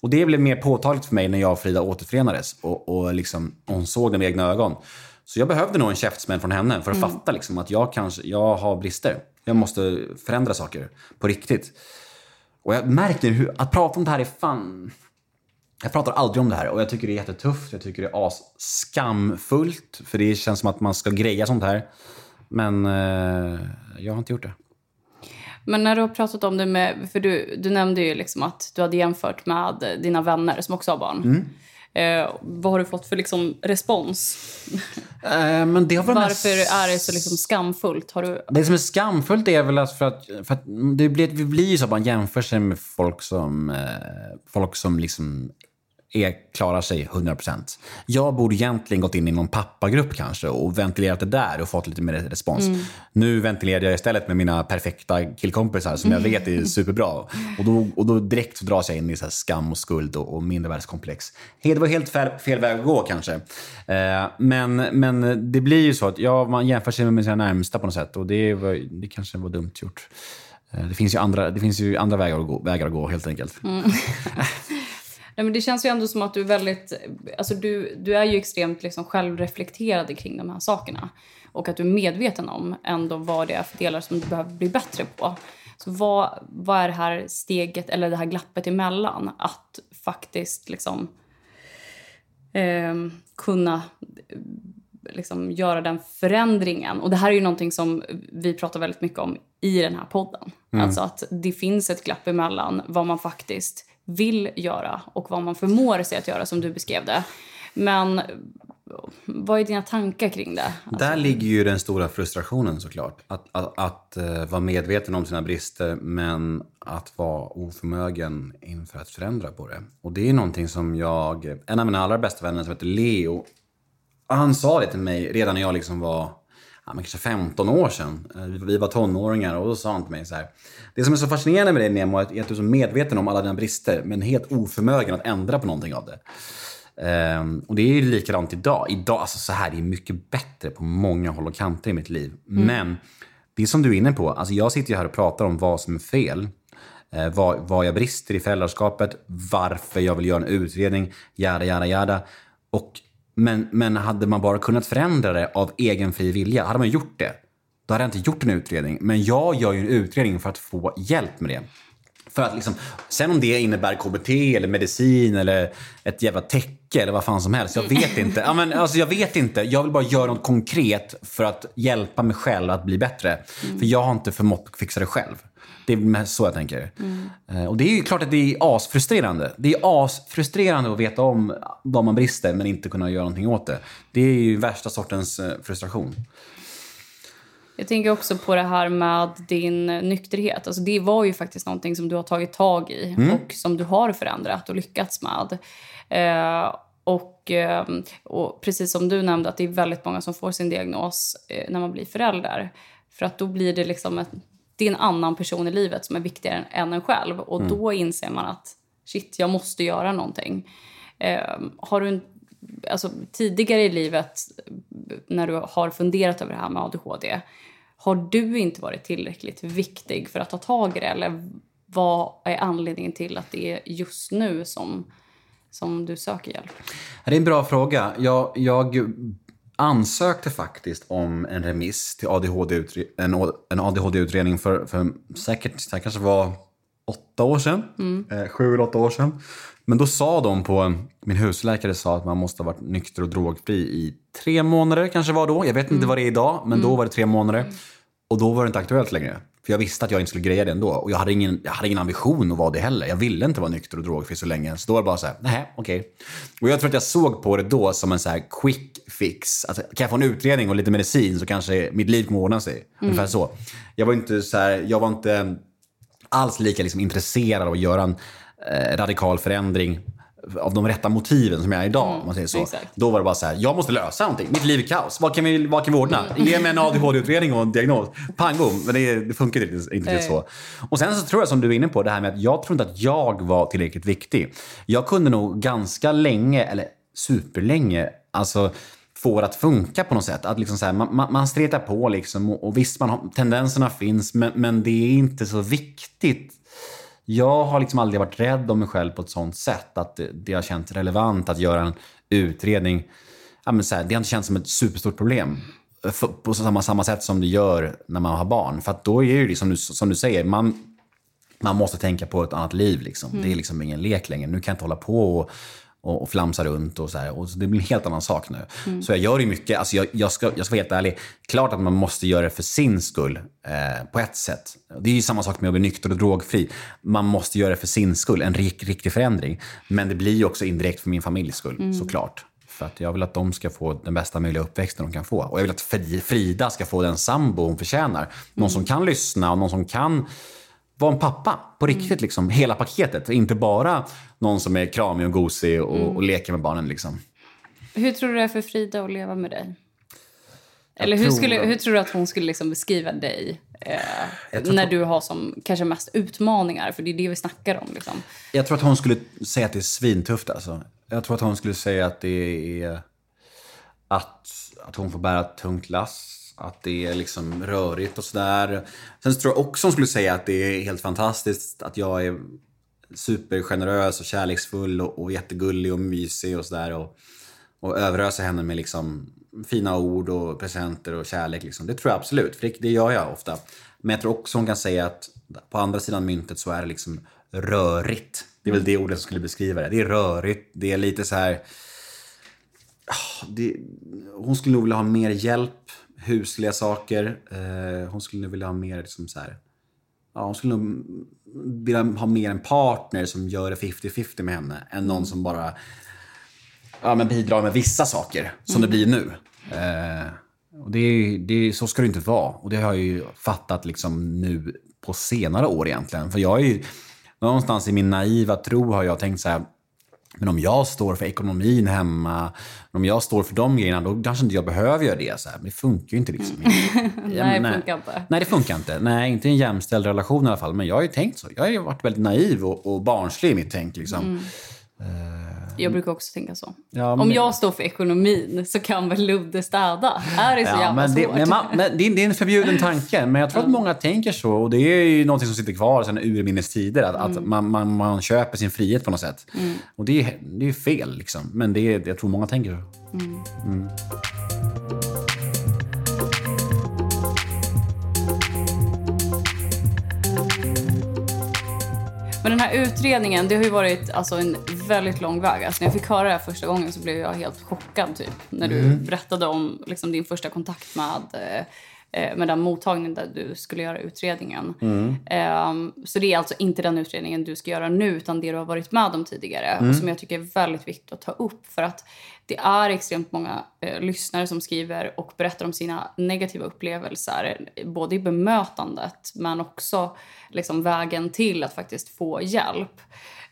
och det blev mer påtagligt för mig när jag och Frida återförenades och, och liksom, hon såg det med egna ögon. Så jag behövde nog en käftsmäll från henne för att fatta liksom, att jag kanske jag har brister. Jag måste förändra saker på riktigt. Och jag märkte hur, att prata om det här är fan... Jag pratar aldrig om det här och jag tycker det är jättetufft. Jag tycker det är asskamfullt. För det känns som att man ska greja sånt här. Men eh, jag har inte gjort det. Men när du har pratat om det med... För du, du nämnde ju liksom att du hade jämfört med dina vänner som också har barn. Eh, vad har du fått för liksom respons? Eh, men det har väl Varför är det så liksom skamfullt? Har du... Det som är skamfullt är väl att för att, för att det blir, det blir ju så att man jämför sig med folk som, eh, folk som liksom är, klarar sig 100%. Jag borde egentligen gått in i någon pappagrupp kanske och ventilerat det där och fått lite mer respons. Nu ventilerade jag istället med mina perfekta killkompisar som jag vet är superbra. Och då, och då direkt så dras jag in i så skam och skuld och, och mindervärdeskomplex. Det var helt fel, fel väg att gå kanske. Eh, men, men det blir ju så att ja, man jämför sig med sina närmsta på något sätt och det, var, det kanske var dumt gjort. Eh, Det finns ju andra, det finns ju andra vägar, att gå, vägar att gå helt enkelt. Nej, men det känns ju ändå som att du är väldigt... Alltså du, du är ju extremt liksom självreflekterad kring de här sakerna. Och att du är medveten om ändå vad det är för delar som du behöver bli bättre på. Så vad, vad är det här steget, eller det här glappet emellan? Att faktiskt liksom ehm, kunna eh, liksom göra den förändringen. Och det här är ju någonting som vi pratar väldigt mycket om i den här podden. Alltså att det finns ett glapp emellan vad man faktiskt vill göra och vad man förmår sig att göra som du beskrev det. Men vad är dina tankar kring det? Alltså- Där ligger ju den stora frustrationen såklart. Att, att, att eh, vara medveten om sina brister men att vara oförmögen inför att förändra på det. Och det är någonting som jag, en av mina allra bästa vänner som heter Leo, han sa det till mig redan när jag liksom var ja, men kanske 15 år sedan. Eh, Vi var tonåringar och då sa han till mig så här. Det som är så fascinerande med dig Nemo är att du är så medveten om alla dina brister men helt oförmögen att ändra på någonting av det. Ehm, och det är ju likadant idag. Idag, alltså så här, det är mycket bättre på många håll och kanter i mitt liv. Men det är som du är inne på, alltså jag sitter ju här och pratar om vad som är fel. Eh, vad, vad jag brister i föräldraskapet, varför jag vill göra en utredning, jada, jada, jada. Och, men, men hade man bara kunnat förändra det av egen fri vilja, hade man gjort det, då hade jag inte gjort en utredning. Men jag gör ju en utredning för att få hjälp med det. För att liksom, sen om det innebär KBT eller medicin eller ett jävla täcke eller vad fan som helst. Jag vet inte. Ja, men, alltså, jag vet inte. Jag vill bara göra något konkret för att hjälpa mig själv att bli bättre. För jag har inte förmått fixa det själv. Det är mest så jag tänker. Eh, Och det är ju klart att det är asfrustrerande. Det är asfrustrerande att veta om vad man brister men inte kunna göra någonting åt det. Det är ju värsta sortens eh, frustration. Jag tänker också på det här med din nykterhet. Alltså det var ju faktiskt någonting som du har tagit tag i och som du har förändrat och lyckats med. Eh, och, eh, och precis som du nämnde, att det är väldigt många som får sin diagnos eh, när man blir förälder. För att då blir det liksom ett, det är en annan person i livet som är viktigare än en själv. Och då inser man att shit, jag måste göra någonting. Eh, har du en, alltså, tidigare i livet, när du har funderat över det här med ADHD, har du inte varit tillräckligt viktig för att ta tag i det? Eller vad är anledningen till att det är just nu som, som du söker hjälp? Det är en bra fråga. Jag, jag ansökte faktiskt om en remiss till ADHD en, en ADHD-utredning för, för säkert, det kanske var åtta år sedan. Eh, sju eller åtta år sedan. Men då sa de på, min husläkare sa att man måste ha varit nykter och drogfri i tre månader kanske var då. Jag vet inte vad det är idag, men då var det tre månader. Och då var det inte aktuellt längre. För jag visste att jag inte skulle greja det ändå. Och jag hade ingen, jag hade ingen ambition att vara det heller. Jag ville inte vara nykter och drogfri så länge. Så då var det bara så här, nej, okej. Och jag tror att jag såg på det då som en så här quick fix. Alltså, kan jag få en utredning och lite medicin så kanske mitt liv kommer ordna sig. Ungefär så. Jag var inte så här, jag var inte alls lika liksom, intresserad av att göra en eh, radikal förändring av de rätta motiven som jag är idag. om man säger så. exakt. Då var det bara så här, jag måste lösa någonting. Mitt liv är kaos. Vad kan vi, vad kan vi ordna? Ge mig en ADHD-utredning och en diagnos. Pang bom. Men det, det funkar inte riktigt, så. Och sen så tror jag som du är inne på, det här med att jag tror inte att jag var tillräckligt viktig. Jag kunde nog ganska länge, eller superlänge, alltså få det att funka på något sätt. Att liksom så här, man, man, man stretar på liksom och, och visst, man har, tendenserna finns, men, men det är inte så viktigt. Jag har liksom aldrig varit rädd om mig själv på ett sånt sätt att det, har känts relevant att göra en utredning. Ja, men så här, det har inte känts som ett superstort problem. På samma, samma sätt som det gör när man har barn. För att då är det ju som du, som du säger, man, man måste tänka på ett annat liv. Liksom. Det är liksom ingen lek längre. Nu kan jag inte hålla på och, och, och flamsa runt och så här. Och så det blir en helt annan sak nu. Så jag gör ju mycket. Alltså jag, jag, ska, jag ska vara helt ärlig. Klart att man måste göra det för sin skull. Eh, på ett sätt. Det är ju samma sak med att bli nykter och drogfri. Man måste göra det för sin skull. En rik, riktig förändring. Men det blir ju också indirekt för min familjs skull. Såklart. För att jag vill att de ska få den bästa möjliga uppväxten de kan få. Och jag vill att Fri- Frida ska få den sambo hon förtjänar. Någon som kan lyssna och någon som kan vara en pappa på riktigt. Liksom, hela paketet. Inte bara någon som är kramig och gosig och, och leker med barnen. Liksom. Hur tror du det är för Frida att leva med dig? Eller hur, tror- skulle, hur tror du att hon skulle liksom beskriva dig eh, när du har som kanske mest utmaningar? För det är det vi snackar om. Liksom. Jag tror att hon skulle säga att det är svintufft. Alltså. Jag tror att hon skulle säga att det är att, att hon får bära ett tungt lass. Att det är liksom rörigt och sådär. Sen så tror jag också hon skulle säga att det är helt fantastiskt att jag är supergenerös och kärleksfull och, och jättegullig och mysig och sådär. Och, och överösa henne med liksom fina ord och presenter och kärlek. Liksom. Det tror jag absolut, för det, det gör jag ofta. Men jag tror också hon kan säga att på andra sidan myntet så är det liksom rörigt. Det är väl det ordet som skulle beskriva det. Det är rörigt, det är lite så här... Ah, det, hon skulle nog vilja ha mer hjälp, husliga saker. Eh, hon skulle nog vilja ha mer liksom så här... Ja, hon skulle nog vilja ha mer en partner som gör det 50-50 med henne. Än någon som bara ja, men bidrar med vissa saker, som det blir nu. Eh, och det, är- det, är- så ska det inte vara. Och det har jag ju fattat liksom nu på senare år egentligen. För jag är ju, någonstans i min naiva tro har jag tänkt så här, men om jag står för ekonomin hemma, om jag står för de grejerna, då kanske inte jag behöver göra det. Så här. Men det funkar ju inte liksom. Ja, Nej, det funkar inte. Nej, det funkar inte. Nej, inte i en jämställd relation i alla fall. Men jag har ju tänkt så. Jag har ju varit väldigt naiv och, och barnslig i mitt tänk. Liksom. Jag brukar också tänka så. Ja, Om men- jag står för ekonomin så kan väl Ludde städa? Är det så Ja, jävla men det, svårt? men man, men det, är, en förbjuden tanke, men jag tror att många tänker så. Och det är ju någonting som sitter kvar sedan urminnes tider. Att, att man, man, man köper sin frihet på något sätt. Och det är, det är fel, liksom. Men det är, jag tror många tänker så. Men den här utredningen, det har ju varit alltså, en väldigt lång väg. Alltså, när jag fick höra det här första gången så blev jag helt chockad typ. När du Mm. berättade om liksom, din första kontakt med, eh, med den mottagningen där du skulle göra utredningen. Mm. Ehm, så det är alltså inte den utredningen du ska göra nu utan det du har varit med om tidigare. Mm. Och som jag tycker är väldigt viktigt att ta upp. För att det är extremt många eh, lyssnare som skriver och berättar om sina negativa upplevelser. Både i bemötandet men också liksom vägen till att faktiskt få hjälp.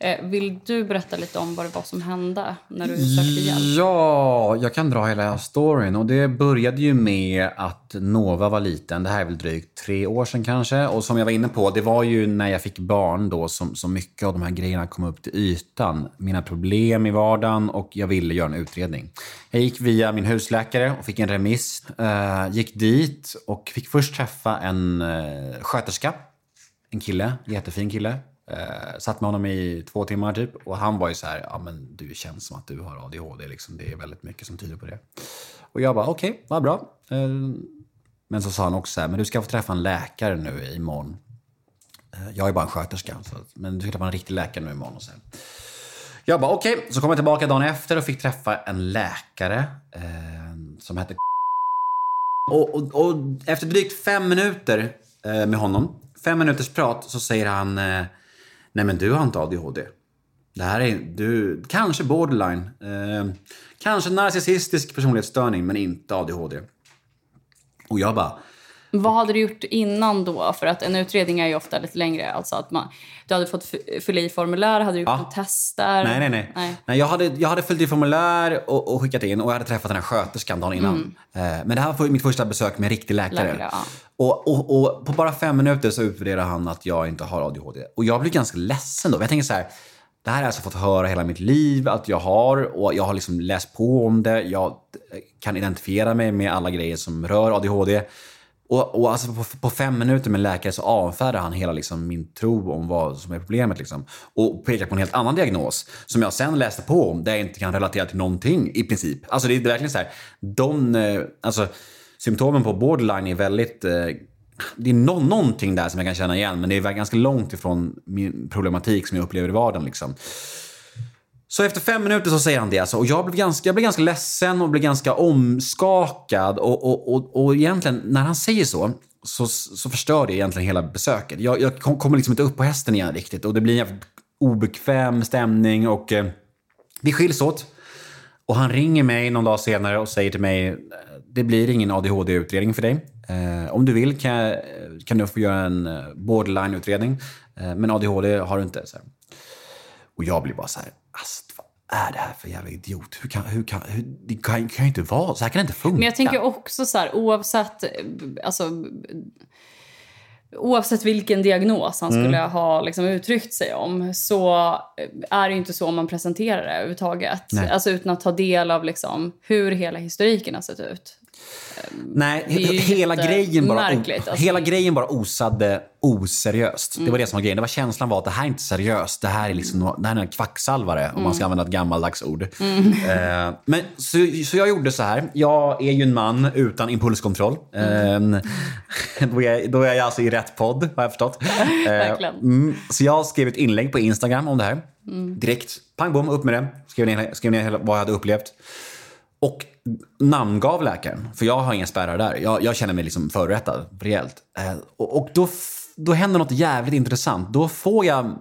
Eh, vill du berätta lite om vad det var som hände när du sökte hjälp? Ja, jag kan dra hela storyn. Och det började ju med att Nova var liten. Det här är väl drygt tre år sedan kanske. Och som jag var inne på, det var ju när jag fick barn då som, som mycket av de här grejerna kom upp till ytan. Mina problem i vardagen och jag ville göra en utredning. Jag gick via min husläkare och fick en remiss. Eh, gick dit och fick först träffa en uh, sköterska. En kille, jättefin kille. Eh, satt med honom i två timmar typ. Och han var ju så här, ja men du känns som att du har ADHD liksom. Det är väldigt mycket som tyder på det. Och jag bara, okej, vad bra. Eh, men så sa han också så här, men du ska få träffa en läkare nu imorgon. Eh, jag är bara en sköterska, så, men du ska träffa en riktig läkare nu imorgon. Och så här. Jag bara, okej. Så kom jag tillbaka dagen efter och fick träffa en läkare eh, som hette och, och, och efter drygt fem minuter eh, med honom, fem minuters prat, så säger han eh, Nej men du har inte ADHD. Det här är, du, kanske borderline. Eh, kanske narcissistisk personlighetsstörning men inte ADHD. Och jag bara, Vad hade du gjort innan då? För att en utredning är ju ofta lite längre. Alltså att man, du hade fått fylla i formulär, hade du gjort Ja. tester? Nej, nej, nej. nej. nej jag, hade, jag hade fyllt i formulär och, och skickat in och jag hade träffat den här sköterskan dagen innan. Eh, men det här var mitt första besök med en riktig läkare. Läkare, ja och, och, och på bara fem minuter så utvärderar han att jag inte har ADHD. Och jag blir ganska ledsen då. Jag tänker så här, det här har jag alltså fått höra hela mitt liv att jag har och jag har liksom läst på om det. Jag eh, kan identifiera mig med alla grejer som rör ADHD. Och, och alltså på, på fem minuter med en läkare så avfärdar han hela liksom min tro om vad som är problemet. Liksom. Och pekar på en helt annan diagnos som jag sen läste på om där jag inte kan relatera till någonting i princip. Alltså det är verkligen så här, de, eh, alltså, symptomen på borderline är väldigt... Eh, det är no någonting där som jag kan känna igen men det är ganska långt ifrån min problematik som jag upplever i vardagen. Liksom. Så efter fem minuter så säger han det alltså, och jag blev ganska, jag blev ganska ledsen och blev ganska omskakad. Och, och, och, och egentligen, när han säger så, så, så förstör det egentligen hela besöket. Jag, jag kommer liksom inte upp på hästen igen riktigt och det blir en obekväm stämning och eh, vi skiljs åt. Och han ringer mig någon dag senare och säger till mig, det blir ingen ADHD-utredning för dig. Eh, om du vill kan, kan du få göra en eh, borderline-utredning, eh, men ADHD har du inte. Så här. Och jag blir bara så här, alltså, vad är det här för jävla idiot? Hur kan, hur kan, hur, det kan, kan ju inte vara, så här kan det inte funka. Men jag tänker också så här, oavsett, eh, alltså, oavsett vilken diagnos han skulle Mm. ha liksom, uttryckt sig om så eh, är det ju inte så man presenterar det överhuvudtaget. Nej. Alltså utan att ta del av liksom, hur hela historiken har sett ut. Nej, är ju hela grejen, bara, alltså. hela grejen bara osade oseriöst. Det var det som var grejen. Det var känslan var att det här är inte seriöst. Det här är, liksom, det här är en kvacksalvare, om man ska använda ett gammaldags ord. Eh, men, så, så jag gjorde så här. Jag är ju en man utan impulskontroll. Eh, då, är, då är jag alltså i rätt podd, har jag förstått. Eh. Mm, så jag skrev ett inlägg på Instagram om det här. Direkt. Pang bom, upp med det. Skrev ner, skrev ner vad jag hade upplevt. Och namngav läkaren, för jag har inga spärrar där. Jag, jag känner mig liksom förrättad rejält. Eh, och och då, då händer något jävligt intressant. Då får jag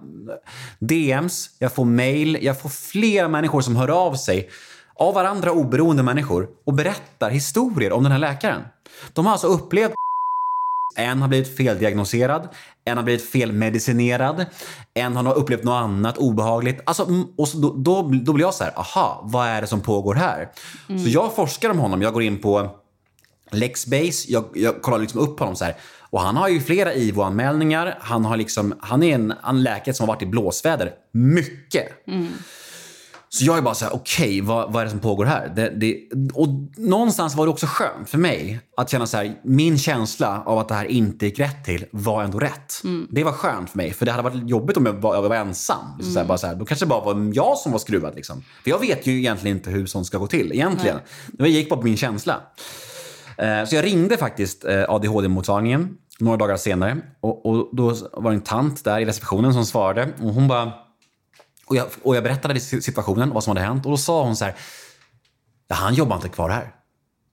DMs, jag får mail, jag får flera människor som hör av sig av varandra oberoende människor och berättar historier om den här läkaren. De har alltså upplevt en har blivit feldiagnoserad, en har blivit felmedicinerad, en har upplevt något annat obehagligt. Alltså, och så då, då, då blir jag så här, aha, vad är det som pågår här? Så jag forskar om honom, jag går in på Lexbase, jag, jag kollar liksom upp honom så här. Och han har ju flera IVO-anmälningar, han, har liksom, han är en, en läkare som har varit i blåsväder mycket. Mm. Så jag är bara så här, okej, vad, vad är det som pågår här? Det, det, och någonstans var det också skönt för mig att känna så här, min känsla av att det här inte gick rätt till var ändå rätt. Det var skönt för mig, för det hade varit jobbigt om jag var, jag var ensam. Liksom så här, bara så här, då kanske det bara var jag som var skruvad. Liksom. För jag vet ju egentligen inte hur sånt ska gå till. Egentligen. Det gick bara på min känsla. Eh, Så jag ringde faktiskt eh, ADHD-mottagningen några dagar senare. Och, och då var det en tant där i receptionen som svarade. Och hon bara... Och jag, och jag berättade situationen, vad som hade hänt. Och då sa hon så här... Ja, han jobbar inte kvar här.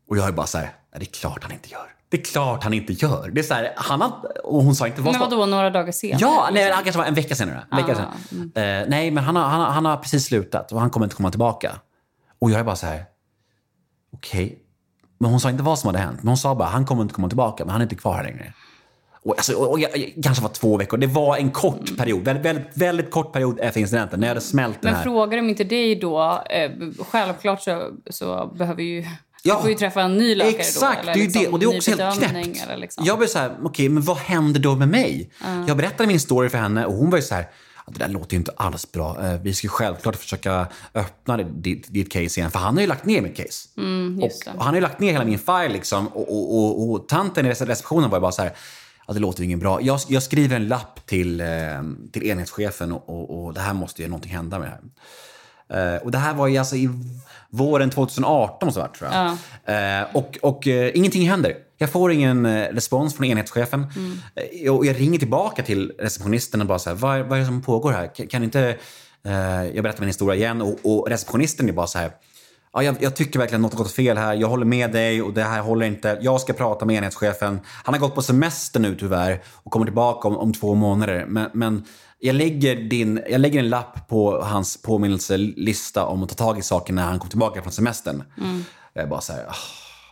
Och jag är bara så här... Det är klart han inte gör. Det är klart han inte gör. Det är så här, han har, och hon sa inte vad Men vadå, några dagar senare? Ja, nej, han kanske var en vecka senare. En vecka Ah, senare. Eh, nej, men han har, han, har, han har precis slutat och han kommer inte komma tillbaka. Och jag är bara så här, okej. Men hon sa inte vad som hade hänt. Men hon sa bara, han kommer inte komma tillbaka, men han är inte kvar här längre. Och, alltså, och, jag- kanske var två veckor. Det var en kort period. Väldigt, väldigt, väldigt kort period efter incidenten. När jag hade smält den Men här. frågar de inte dig då, eh, självklart så, så behöver ju... Ja. Du får ju träffa en ny läkare Exakt, då. det är ju det. Och det är också helt knäppt. Liksom. Jag blev så här, okej, men vad händer då med mig? Jag berättade min story för henne och hon var ju så här, "Ja, det där låter ju inte alls bra. Eh, Vi ska självklart försöka öppna ditt, ditt case igen. För han har ju lagt ner mitt case. Mm, och, och han har ju lagt ner hela min file liksom. Och, och, och, och tanten i receptionen var ju bara så här, ja, det låter ju inget bra. Jag, jag skriver en lapp till, eh, till enhetschefen och, och, och det här måste ju någonting hända med det här. Eh, och det här var ju alltså i våren 2018 så vart, tror jag. Eh, och och eh, ingenting händer. Jag får ingen respons från enhetschefen. Eh, och jag ringer tillbaka till receptionisten och bara så här, vad, vad är det som pågår här? Kan, kan inte... Jag berättar min historia igen och, och receptionisten är bara så här, Ja, jag, jag tycker verkligen något har gått fel här. Jag håller med dig och det här håller inte. Jag ska prata med enhetschefen. Han har gått på semester nu tyvärr och kommer tillbaka om, om två månader. Men, men jag, lägger din, jag lägger en lapp på hans påminnelselista om att ta tag i saken när han kommer tillbaka från semestern. Jag är bara så här, "Ah,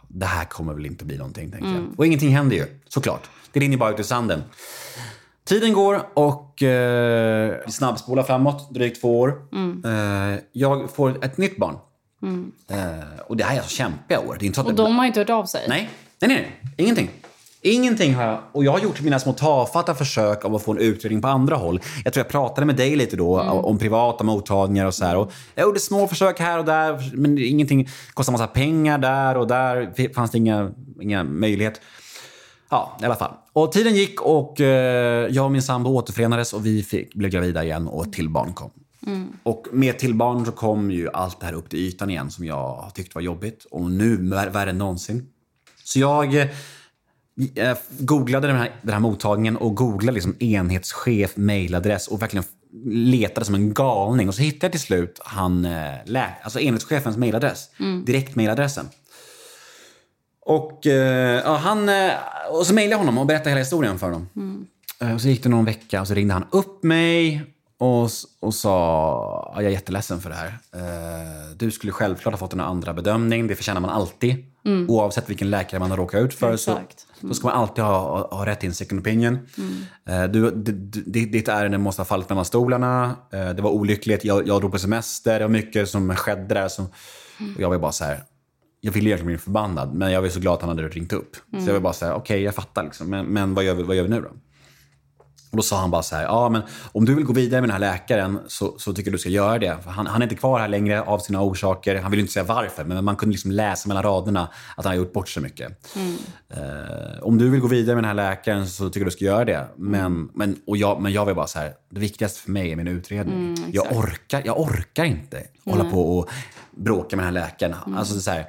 det här kommer väl inte bli någonting, tänkte jag. Och ingenting händer ju, såklart. Det rinner bara ut i sanden. Tiden går och eh, vi snabbspolar framåt, drygt två år. Eh, jag får ett nytt barn. Eh, och det här är alltså kämpiga år. Det är inte så att Och de har inte hört av sig? Nej, nej, nej. nej. Ingenting. Ingenting har jag... Och jag har gjort mina små tafatta försök om att få en utredning på andra håll. Jag tror jag pratade med dig lite då om privata mottagningar och så här. Och jag gjorde små försök här och där, men ingenting kostar massa pengar där och där fanns det inga, inga möjlighet. Ja, i alla fall. Och tiden gick och eh, jag och min sambo återförenades och vi fick, blev gravida igen och ett till barn kom. Och med till barn så kom ju allt det här upp till ytan igen som jag har tyckt var jobbigt. Och nu vär- värre än någonsin. Så jag eh, googlade den här, den här mottagningen och googlade liksom enhetschef, mailadress och verkligen letade som en galning. Och så hittade jag till slut han, eh, alltså enhetschefens mailadress. Direkt mailadressen. Och, eh, ja, han, och så mejlade jag honom och berättade hela historien för honom. Eh, Och så gick det någon vecka och så ringde han upp mig och, och sa ja, jag är jätteledsen för det här. Eh, du skulle självklart ha fått en andra bedömning. Det förtjänar man alltid. Oavsett vilken läkare man har råkat ut för så, Exakt. så ska man alltid ha, ha rätt till en second opinion. Eh, du, d- ditt ärende måste ha fallit mellan stolarna. Eh, det var olyckligt. Jag, jag drog på semester. Det var mycket som skedde där. Som, och jag var bara så här jag ville egentligen bli förbannad, men jag var så glad att han hade ringt upp. Så jag var bara så här, okej, jag fattar liksom. Men, men vad, gör vi, vad gör vi nu då? Och då sa han bara så här, ja men om du vill gå vidare med den här läkaren så, så tycker jag du ska göra det. Han, han är inte kvar här längre av sina orsaker. Han vill inte säga varför, men man kunde liksom läsa mellan raderna att han har gjort bort sig mycket. Eh, om du vill gå vidare med den här läkaren så tycker jag du ska göra det. Men, men, och jag, men jag var bara så här, det viktigaste för mig är min utredning. jag, orkar, jag orkar inte hålla på och bråka med den här läkaren. Alltså, så här,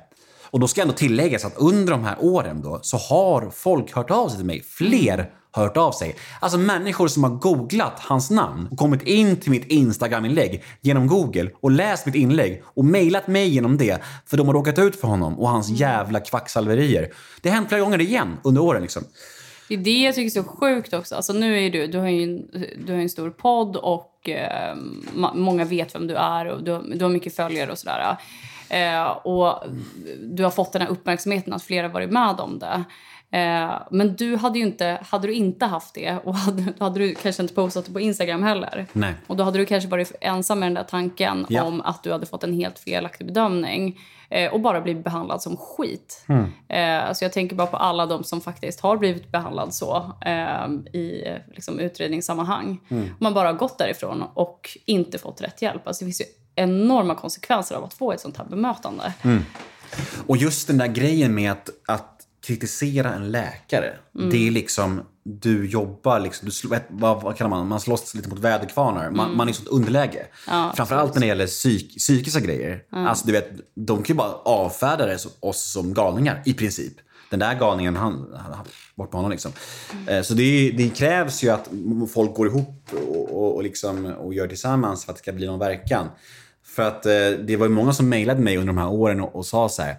och då ska ändå tilläggas att under de här åren då, så har folk hört av sig till mig. Fler har hört av sig. Alltså människor som har googlat hans namn och kommit in till mitt Instagram-inlägg genom Google och läst mitt inlägg och mejlat mig genom det för de har råkat ut för honom och hans jävla kvacksalverier. Det har hänt flera gånger igen under åren liksom. Det är det jag tycker är så sjukt också. Alltså nu är du, du har ju en, du har en stor podd och eh, många vet vem du är och du har, du har mycket följare och sådär. Eh, och du har fått den här uppmärksamheten att flera har varit med om det. Eh, men du hade ju inte, hade du inte haft det och hade, då hade du kanske inte postat det på Instagram heller. Nej. Och då hade du kanske varit ensam med den där tanken Ja. om att du hade fått en helt felaktig bedömning eh, och bara blivit behandlad som skit. Eh, så jag tänker bara på alla de som faktiskt har blivit behandlad så eh, i liksom, utredningssammanhang. Man bara har gått därifrån och inte fått rätt hjälp. Alltså, det finns ju enorma konsekvenser av att få ett sånt här bemötande. Och just den där grejen med att, att kritisera en läkare. Det är liksom, du jobbar liksom, du vad, vad kallar man Man slåss lite mot väderkvarnar. Man, man är i sånt underläge. Ja, Framförallt när det gäller psyk, psykiska grejer. Alltså du vet, de kan ju bara avfärda det, oss som galningar i princip. Den där galningen, han, han, bort med honom liksom. Eh, Så det, det krävs ju att folk går ihop och, och, och, liksom, och gör tillsammans för att det ska bli någon verkan. För att eh, det var ju många som mejlade mig under de här åren och, och sa så här.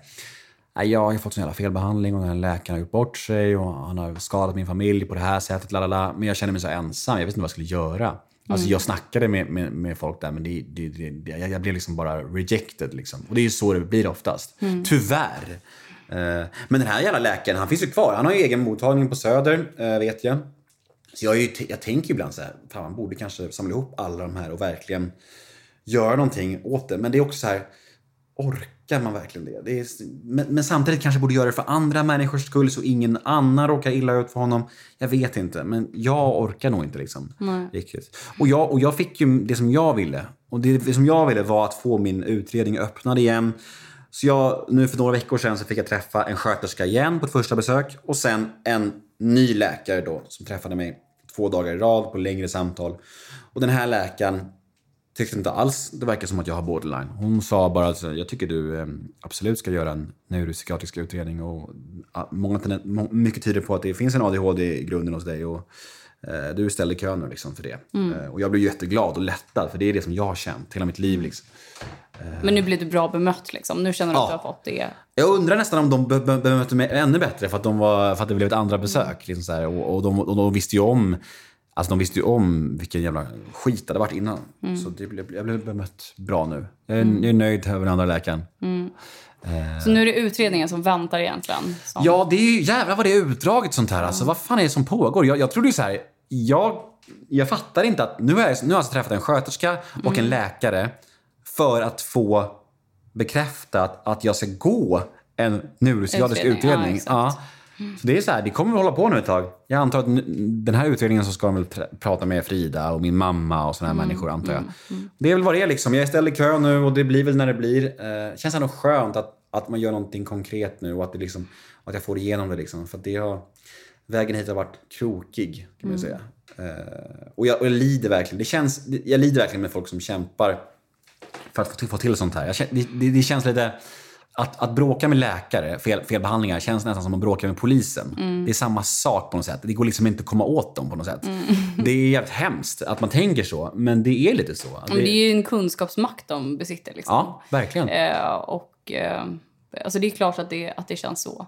"Nej, Jag har fått en jävla felbehandling och den läkaren har gjort bort sig och han har skadat min familj på det här sättet. Lalala. Men jag känner mig så ensam. Jag visste inte vad jag skulle göra. Alltså jag snackade med, med, med folk där men det, det, det, jag blev liksom bara rejected. Liksom. Och det är ju så det blir oftast. Tyvärr. Eh, Men den här jävla läkaren, han finns ju kvar. Han har ju egen mottagning på Söder, eh, vet jag. Så jag, är ju, jag tänker ju ibland så här, fan man borde kanske samla ihop alla de här och verkligen göra någonting åt det. Men det är också så här, orkar man verkligen det? det är, men, men samtidigt kanske borde göra det för andra människors skull så ingen annan råkar illa ut för honom. Jag vet inte, men jag orkar nog inte liksom. Riktigt. Och jag, och jag fick ju det som jag ville. Och det, det som jag ville var att få min utredning öppnad igen. Så jag, nu för några veckor sedan så fick jag träffa en sköterska igen på ett första besök. Och sen en ny läkare då som träffade mig två dagar i rad på längre samtal. Och den här läkaren tyckte inte alls det verkar som att jag har borderline. Hon sa bara att jag tycker du eh, absolut ska göra en neuropsykiatrisk utredning. Och, ah, många, mycket tyder på att det finns en ADHD i grunden hos dig. Och, eh, du i kön nu liksom för det. Eh, och jag blev jätteglad och lättad för det är det som jag har känt hela mitt liv. Liksom. Men nu blir du bra bemött liksom. Nu känner du att Ja. du har fått det. Jag undrar nästan om de be- be- bemötte mig ännu bättre för att, de var, för att det blev ett andra besök. Liksom så och, och, de, och de visste ju om Alltså de visste ju om vilken jävla skit det hade varit innan. Så det blev, jag blev bemött bra nu. Jag är, jag är nöjd över den andra läkaren. Så nu är det utredningen som väntar egentligen? Som... Ja, det är ju, jävlar vad det är utdraget sånt här. Alltså, vad fan är det som pågår? Jag, jag trodde ju så här, jag, jag fattar inte att nu har jag, nu har jag alltså träffat en sköterska och en läkare för att få bekräftat att jag ska gå en neuropsykiatrisk Utredning, utredning. Ja, Så det är så här, det kommer väl hålla på nu ett tag. Jag antar att den här utredningen så ska de väl pr- prata med Frida och min mamma och såna här människor antar jag. Det är väl vad det är liksom. Jag är ställd i kö nu och det blir väl när det blir. Eh, känns ändå skönt att, att man gör någonting konkret nu och att, det liksom, att jag får igenom det liksom. För att det har, vägen hit har varit krokig kan man säga. Eh, och, jag, och jag lider verkligen. Det känns, jag lider verkligen med folk som kämpar för att få till, få till sånt här. Jag det, det känns lite... Att, att bråka med läkare, fel, felbehandlingar, känns nästan som att bråka med polisen. Det är samma sak på något sätt. Det går liksom inte att komma åt dem på något sätt. Det är jävligt hemskt att man tänker så, men det är lite så. Men det är ju en kunskapsmakt de besitter. Liksom. Ja, verkligen. Eh, och eh, alltså det är klart att det, att det känns så.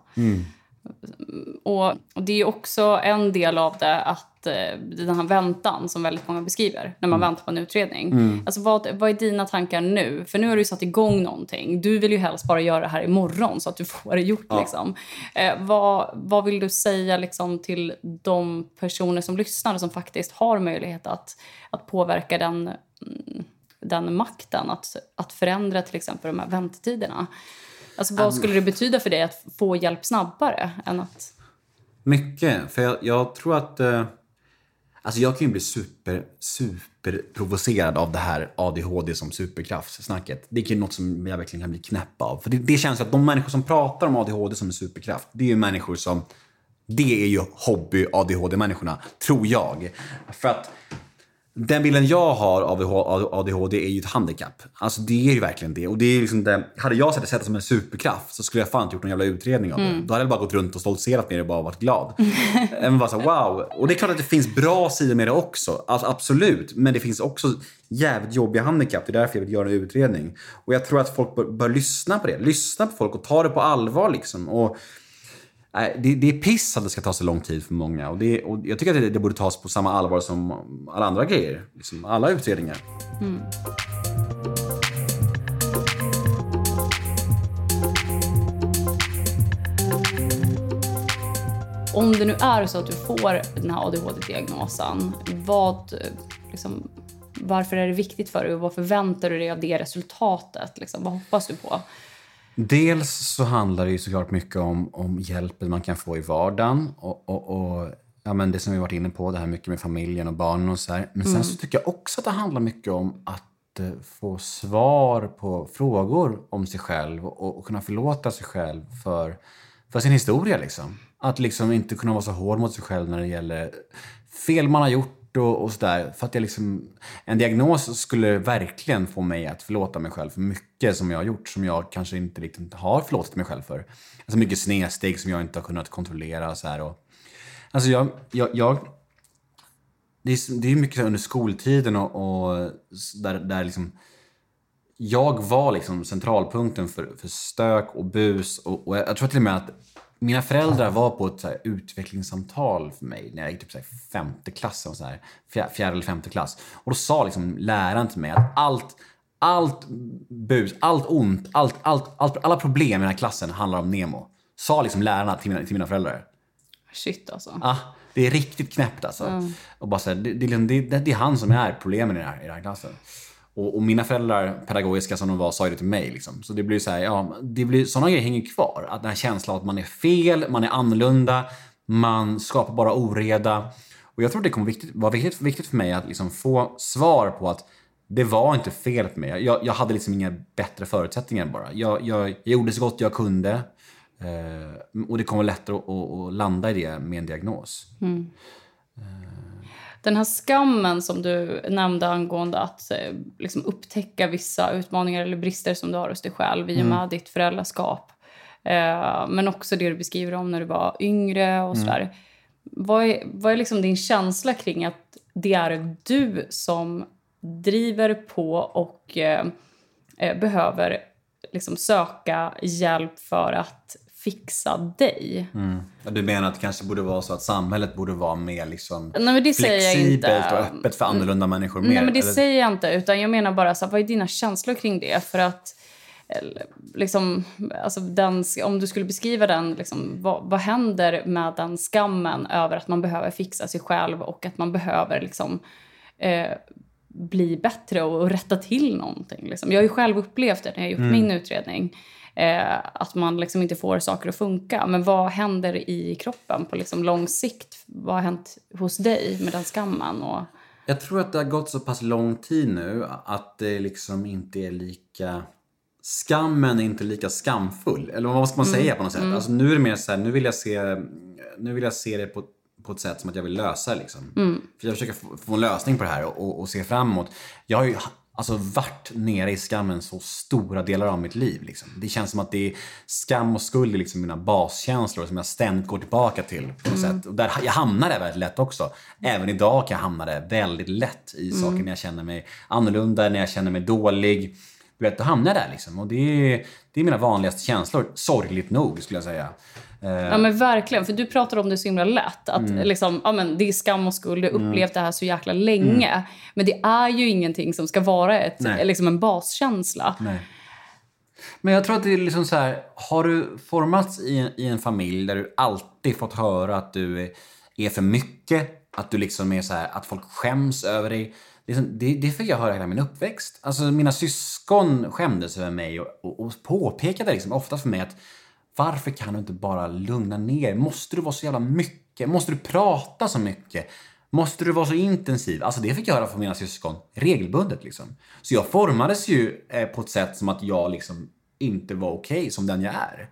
Och, och det är också en del av det att eh, den här väntan som väldigt många beskriver när man väntar på en utredning. Alltså vad, vad är dina tankar nu? För nu har du satt igång någonting. Du vill ju helst bara göra det här imorgon så att du får det gjort. Liksom. Eh, vad, vad vill du säga liksom, till de personer som lyssnar och som faktiskt har möjlighet att, att påverka den, mm, den makten att, att förändra till exempel de här väntetiderna? Alltså, vad skulle det betyda för dig att få hjälp snabbare än att... Mycket. För jag, jag tror att... Eh, alltså jag kan ju bli super, super provocerad av det här ADHD som superkraft-snacket. Det är ju något som jag verkligen kan bli knäpp av. För det, det känns att de människor som pratar om ADHD som en superkraft, det är ju människor som... Det är ju hobby-ADHD-människorna, tror jag. För att den bilden jag har av ADHD är ju ett handikapp. Alltså det är ju verkligen det. Och det är liksom det. Hade jag sett det sett det som en superkraft så skulle jag fan inte gjort någon jävla utredning av det. Då hade jag bara gått runt och stoltserat med det och bara varit glad. Men bara så wow. Och det är klart att det finns bra sidor med det också. Alltså, absolut. Men det finns också jävligt jobbiga handikapp. Det är därför jag vill göra en utredning. Och jag tror att folk bör, bör lyssna på det. Lyssna på folk och ta det på allvar liksom. Och, det, det är piss att det ska ta så lång tid för många. Och, det, och jag tycker att det, det borde tas på samma allvar som alla andra grejer. Liksom alla utredningar. Mm. Om det nu är så att du får den här ADHD-diagnosen, vad, liksom, varför är det viktigt för dig och vad förväntar du dig av det resultatet? Liksom? Vad hoppas du på? Dels så handlar det ju såklart mycket om, om hjälpen man kan få i vardagen. Och, och, och ja, men det som vi varit inne på, det här mycket med familjen och barnen och så här. Men sen så tycker jag också att det handlar mycket om att eh, få svar på frågor om sig själv och, och kunna förlåta sig själv för, för sin historia. Liksom. Att liksom inte kunna vara så hård mot sig själv när det gäller fel man har gjort och, och sådär. För att jag liksom, en diagnos skulle verkligen få mig att förlåta mig själv för mycket som jag har gjort som jag kanske inte riktigt har förlåtit mig själv för. Alltså mycket snedsteg som jag inte har kunnat kontrollera. och Så här, och, alltså jag, jag, jag det är, det är mycket under skoltiden och, och där, där liksom jag var liksom centralpunkten för, för stök och bus. Och, och jag tror till och med att mina föräldrar var på ett så här utvecklingssamtal för mig när jag gick typ så här femte klass. Och så här, fjär- fjärde eller femte klass. Och då sa liksom läraren till mig att allt, allt bus, allt ont, allt, allt, allt, alla problem i den här klassen handlar om Nemo. Sa liksom lärarna till mina, till mina föräldrar. Shit alltså. Ah, det är riktigt knäppt alltså. Och bara så här, det, det, det, det är han som är problemen i den här, i den här klassen. Och, och mina föräldrar, pedagogiska som de var, sa ju det till mig. Liksom. Så det blir så här, ja, det blir, sådana grejer hänger kvar. Att den här känslan av att man är fel, man är annorlunda, man skapar bara oreda. Och jag tror det kommer viktigt, vara viktigt, viktigt för mig att liksom få svar på att det var inte fel på mig. Jag, jag hade liksom inga bättre förutsättningar bara. Jag, jag, jag gjorde så gott jag kunde. Eh, och det kommer lättare att, att, att landa i det med en diagnos. Den här skammen som du nämnde angående att eh, liksom upptäcka vissa utmaningar eller brister som du har hos dig själv i och med ditt föräldraskap. Eh, men också det du beskriver om när du var yngre och sådär. Vad är, vad är liksom din känsla kring att det är du som driver på och eh, eh, behöver liksom söka hjälp för att fixa dig. Mm. Du menar att det kanske borde vara så att samhället borde vara mer liksom Nej, men det flexibelt och öppet för annorlunda människor? Mer, Nej, men det eller? säger jag inte. Utan jag menar bara, så här, vad är dina känslor kring det? För att eller, liksom, alltså den, om du skulle beskriva den, liksom, vad, vad händer med den skammen över att man behöver fixa sig själv och att man behöver liksom, eh, bli bättre och, och rätta till någonting. Liksom. Jag har ju själv upplevt det när jag gjort min utredning. Eh, att man liksom inte får saker att funka. Men vad händer i kroppen på liksom lång sikt? Vad har hänt hos dig med den skammen? Och, Jag tror att det har gått så pass lång tid nu att det liksom inte är lika... Skammen är inte lika skamfull. Eller vad ska man säga på något sätt? Alltså nu är det mer så här, nu vill jag se, nu vill jag se det på, på ett sätt som att jag vill lösa liksom. För jag försöker få, få en lösning på det här och, och, och se framåt. Jag har ju alltså varit nere i skammen så stora delar av mitt liv. Liksom. Det känns som att det är skam och skuld är liksom mina baskänslor som jag ständigt går tillbaka till. på något sätt. Och där, jag hamnar där väldigt lätt också. Även idag kan jag hamna där väldigt lätt i saker när jag känner mig annorlunda, när jag känner mig dålig. Du vet, då hamnar jag där liksom. Och det är, det är mina vanligaste känslor. Sorgligt nog, skulle jag säga. Eh, Ja men verkligen, för du pratar om det så himla lätt. Att liksom, ja, men det är skam och skuld, du har upplevt det här så jäkla länge. Men det är ju ingenting som ska vara ett, Nej. liksom en baskänsla. Nej. Men jag tror att det är liksom så här, har du formats i en, i en familj där du alltid fått höra att du är, är för mycket, att du liksom är så här, att folk skäms över dig. Det, är som- det, det fick jag höra hela min uppväxt. Alltså mina syskon skämdes över mig och, och, och påpekade liksom ofta för mig att varför kan du inte bara lugna ner? Måste du vara så jävla mycket? Måste du prata så mycket? Måste du vara så intensiv? Alltså det fick jag höra från mina syskon regelbundet liksom. Så jag formades ju eh, på ett sätt som att jag liksom inte var okej som den jag är.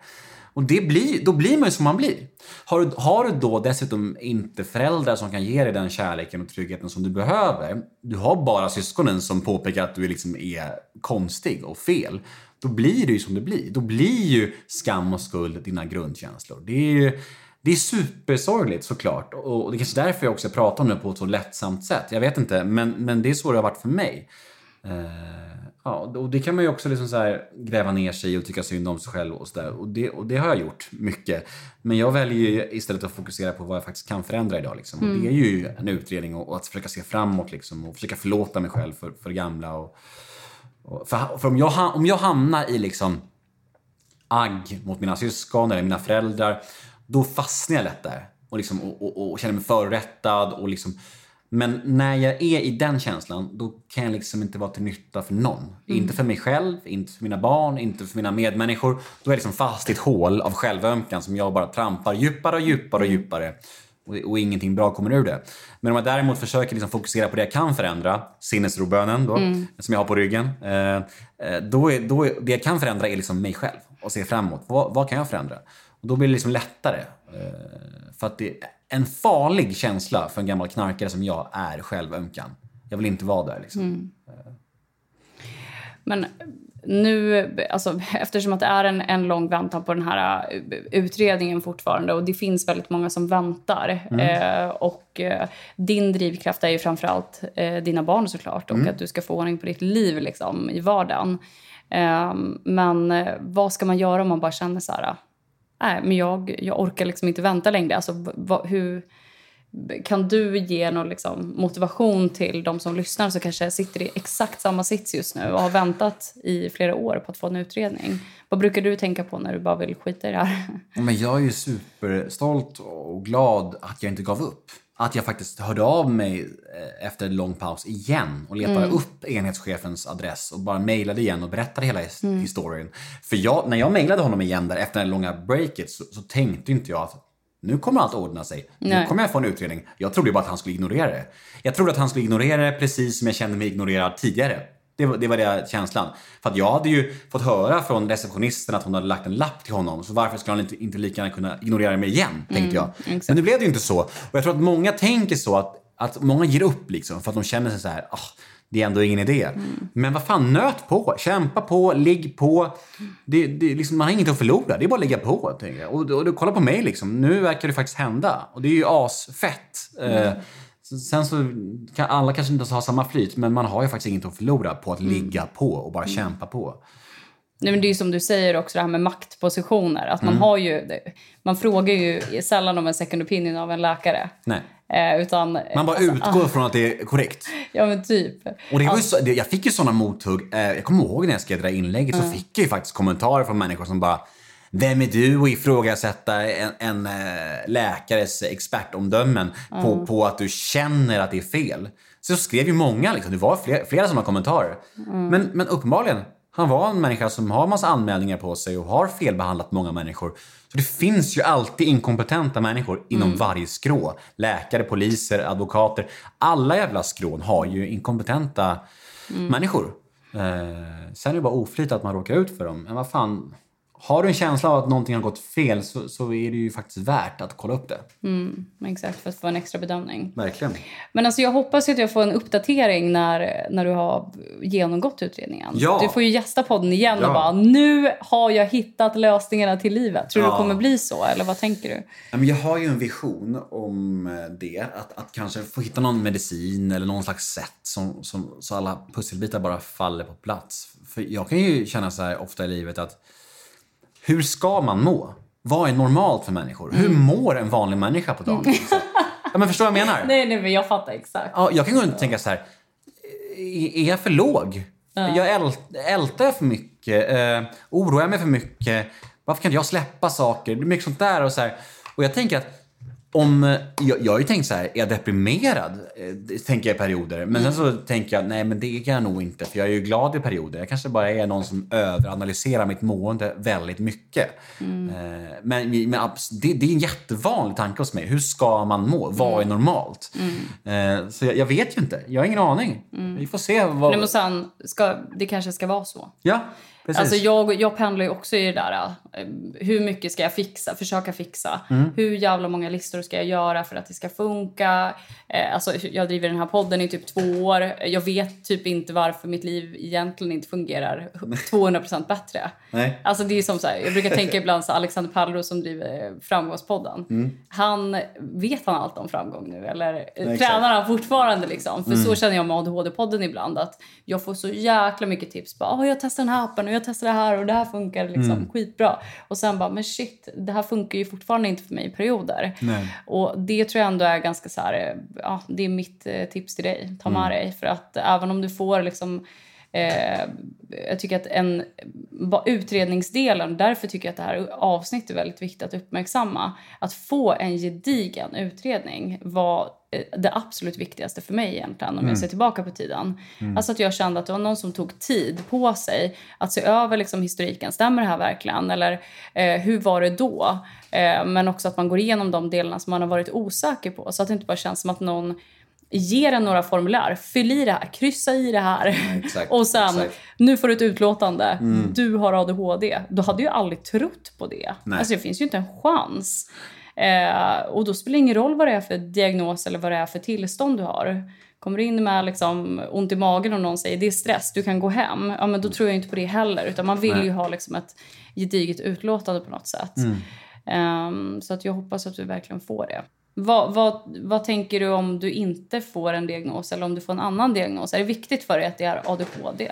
Och det blir, då blir man ju som man blir. Har du, har du då dessutom inte föräldrar som kan ge dig den kärleken och tryggheten som du behöver. Du har bara syskonen som påpekar att du liksom är konstig och fel. Då blir det ju som det blir. Då blir ju skam och skuld dina grundkänslor. Det är ju det är supersorgligt såklart. Och det är kanske därför jag också pratar om det på ett så lättsamt sätt. Jag vet inte, men, men det är så det har varit för mig. Eh, ja, och det kan man ju också liksom så här gräva ner sig och tycka synd om sig själv och sådär. Och det, och det har jag gjort mycket. Men jag väljer ju istället att fokusera på vad jag faktiskt kan förändra idag. Liksom. Mm. Och det är ju en utredning och, och att försöka se framåt liksom, och försöka förlåta mig själv för, för det gamla. Och, och, för för om, jag, om jag hamnar i liksom agg mot mina syskon eller mina föräldrar, då fastnar jag lätt där. Och, liksom, och, och, och känner mig förrättad Och liksom, men när jag är i den känslan, då kan jag liksom inte vara till nytta för någon. Inte för mig själv, inte för mina barn, inte för mina medmänniskor. Då är jag liksom fast i ett hål av självömkan som jag bara trampar djupare och djupare och djupare. Och, och ingenting bra kommer ur det. Men om jag däremot försöker liksom fokusera på det jag kan förändra, sinnesrobönen då, som jag har på ryggen. Eh, eh, då är, då är, det jag kan förändra är liksom mig själv och se framåt. Vad, vad kan jag förändra? Och då blir det liksom lättare. Eh, för att det en farlig känsla för en gammal knarkare som jag är självömkan. Jag vill inte vara där liksom. Men nu, alltså, eftersom att det är en, en lång väntan på den här uh, utredningen fortfarande och det finns väldigt många som väntar. Eh, och eh, din drivkraft är ju framförallt eh, dina barn såklart och att du ska få ordning på ditt liv liksom, i vardagen. Eh, men eh, vad ska man göra om man bara känner så här, nej, men jag, jag orkar liksom inte vänta längre. Alltså, va, hur, kan du ge någon liksom motivation till de som lyssnar som kanske sitter i exakt samma sits just nu och har väntat i flera år på att få en utredning? Vad brukar du tänka på när du bara vill skita i det här? Men jag är ju superstolt och glad att jag inte gav upp. Att jag faktiskt hörde av mig eh, efter en lång paus igen och letade upp enhetschefens adress och bara mejlade igen och berättade hela his- historien. För jag, när jag mejlade honom igen där efter det långa breaket så, så tänkte inte jag att nu kommer allt ordna sig. Nu Nej. kommer jag få en utredning. Jag trodde bara att han skulle ignorera det. Jag trodde att han skulle ignorera det precis som jag kände mig ignorerad tidigare. Det var, det var det känslan. För att jag hade ju fått höra från receptionisten att hon hade lagt en lapp till honom. Så varför skulle han inte, inte lika gärna kunna ignorera mig igen? Tänkte jag. exakt. Men nu blev det ju inte så. Och jag tror att många tänker så att, att många ger upp liksom. För att de känner sig så här. "Ah, det är ändå ingen idé. Men vad fan, nöt på. Kämpa på, ligg på. Det, det, liksom, man har inget att förlora. Det är bara att ligga på. Tänker jag. Och, och, och kolla på mig liksom. Nu verkar det faktiskt hända. Och det är ju asfett. Eh, Sen så kan alla kanske inte ha samma flyt, men man har ju faktiskt inget att förlora på att ligga på och bara kämpa på. Nej, men det är ju som du säger också det här med maktpositioner. Att man Mm. har ju, man frågar ju sällan om en second opinion av en läkare. Nej. Eh, utan, Man bara alltså, utgår från att det är korrekt. Ja men typ. Och det var ju så, det, jag fick ju sådana mothugg. Eh, jag kommer ihåg när jag skrev det där inlägget så fick jag ju faktiskt kommentarer från människor som bara vem är du att ifrågasätta en, en eh, läkares expertomdömen på, på att du känner att det är fel? Så skrev ju många, liksom. det var flera, flera sådana kommentarer. Men, men uppenbarligen, han var en människa som har massa anmälningar på sig och har felbehandlat många människor. Så det finns ju alltid inkompetenta människor inom varje skrå. Läkare, poliser, advokater. Alla jävla skrån har ju inkompetenta människor. Eh, sen är det bara oflyt att man råkar ut för dem. Men vad fan, har du en känsla av att någonting har gått fel så, så är det ju faktiskt värt att kolla upp det. Exakt, för att få en extra bedömning. Verkligen. Men alltså jag hoppas att jag får en uppdatering när, när du har genomgått utredningen. Ja. Du får ju gästa podden igen Ja. och bara nu har jag hittat lösningarna till livet. Tror du Ja. det kommer bli så eller vad tänker du? Jag har ju en vision om det. Att, att kanske få hitta någon medicin eller någon slags sätt som, som, så alla pusselbitar bara faller på plats. För jag kan ju känna så här ofta i livet att hur ska man må? Vad är normalt för människor? Hur mår en vanlig människa på dagen? ja, men förstår du vad jag menar? Nej, nej men jag fattar exakt. Ja, jag kan gå runt och tänka så här. Är jag för låg? Jag ält, ältar jag för mycket? Eh, oroar jag mig för mycket? Varför kan inte jag släppa saker? Det är mycket sånt där. Och, så här. och jag tänker att om, eh, jag, jag har ju tänkt så här, är jag deprimerad? Eh, tänker jag i perioder. Men sen så tänker jag, nej men det är jag nog inte. För jag är ju glad i perioder. Jag kanske bara är någon som överanalyserar mitt mående väldigt mycket. Eh, men men det, det är en jättevanlig tanke hos mig. Hur ska man må? Vad är normalt? Eh, så jag, jag vet ju inte. Jag har ingen aning. Vi får se. Vad... Nej, men sen, ska, det kanske ska vara så. Ja, precis. Alltså jag, jag pendlar ju också i det där. eh, Hur mycket ska jag fixa? Försöka fixa. Mm. Hur jävla många listor ska jag göra för att det ska funka? Eh, alltså jag driver den här podden i typ två år. Jag vet typ inte varför mitt liv egentligen inte fungerar 200% bättre. Nej. Alltså det är som så här, jag brukar tänka ibland så Alexander Pallros som driver Framgångspodden. Mm. Han, vet han allt om framgång nu eller eh. Mm. tränar han fortfarande liksom? För så känner jag med ADHD-podden ibland att jag får så jäkla mycket tips. Bara, "Åh, jag testar den här appen och jag testar det här och det här funkar liksom Mm. skitbra. Och sen bara, men shit, det här funkar ju fortfarande inte för mig i perioder. Nej. Och det tror jag ändå är ganska så här, eh, ja, det är mitt eh, tips till dig. Ta Mm. med dig. För att även om du får liksom Eh, jag tycker att en, utredningsdelen, därför tycker jag att det här avsnittet är väldigt viktigt att uppmärksamma. Att få en gedigen utredning var eh, det absolut viktigaste för mig egentligen om jag ser tillbaka på tiden. Alltså att jag kände att det var någon som tog tid på sig att se över liksom historiken. Stämmer det här verkligen? Eller eh, hur var det då? Eh, men också att man går igenom de delarna som man har varit osäker på. Så att det inte bara känns som att någon ger en några formulär. Fyll i det här, kryssa i det här. exakt, och sen, exakt. Mm. nu får du ett utlåtande. Du har ADHD. Då hade jag aldrig trott på det. Nej. Alltså det finns ju inte en chans. Eh, och då spelar det ingen roll vad det är för diagnos eller vad det är för tillstånd du har. Kommer du in med liksom ont i magen och någon säger det är stress, du kan gå hem. Ja, men då tror jag inte på det heller. Utan man vill Nej. ju ha liksom ett gediget utlåtande på något sätt. Mm. Ehm, så att jag hoppas att du verkligen får det. Vad, vad, vad tänker du om du inte får en diagnos eller om du får en annan diagnos? Är det viktigt för dig att det är ADHD?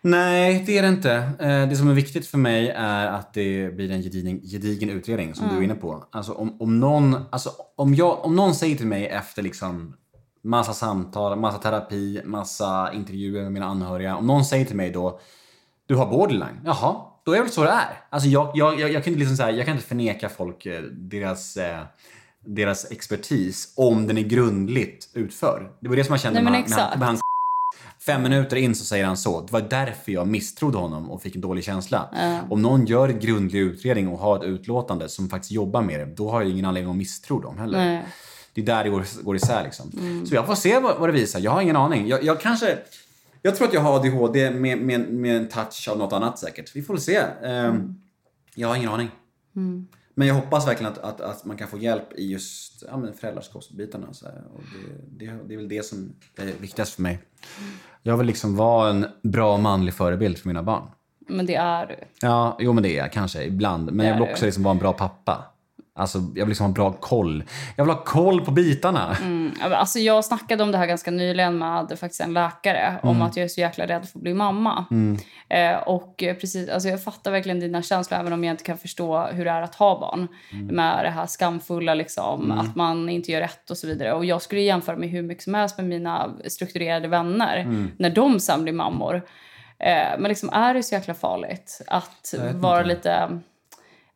Nej, det är det inte. Eh, Det som är viktigt för mig är att det blir en gedigen, gedigen utredning som du är inne på. Alltså om, om, någon, alltså om, jag, om någon säger till mig efter liksom massa samtal, massa terapi, massa intervjuer med mina anhöriga. Om någon säger till mig då, du har borderline. Jaha, då är det väl så det är. Alltså jag, jag, jag, jag, kan, inte liksom så här, jag kan inte förneka folk eh, deras, eh, deras expertis om den är grundligt utförd. Det var det som jag kände Nej, med, med, med han Fem minuter in så säger han så. Det var därför jag misstrodde honom och fick en dålig känsla. Om någon gör en grundlig utredning och har ett utlåtande som faktiskt jobbar med det, då har jag ingen anledning att misstro dem heller. Nej. Det är där det går, går isär liksom. Så jag får se vad, vad det visar. Jag har ingen aning. Jag, jag kanske... Jag tror att jag har ADHD med, med, med en touch av något annat säkert. Vi får väl se. Ehm, Jag har ingen aning. Men jag hoppas verkligen att, att, att man kan få hjälp i just ja, men föräldraskapsbitarna. Så. Och det, det, det är väl det som är viktigast för mig. Jag vill liksom vara en bra manlig förebild för mina barn. Men det är du. Ja, jo men det är jag kanske ibland. Men jag vill också liksom vara en bra pappa. Alltså, jag vill liksom ha bra koll. Jag vill ha koll på bitarna. Mm, alltså jag snackade om det här ganska nyligen med faktiskt en läkare om att jag är så jäkla rädd för att bli mamma. Eh, och precis, alltså jag fattar verkligen dina känslor även om jag inte kan förstå hur det är att ha barn. Med det här skamfulla, liksom, att man inte gör rätt och så vidare. Och jag skulle jämföra mig hur mycket som helst med mina strukturerade vänner när de sen blir mammor. Eh, men liksom, är det så jäkla farligt att vara inte. lite...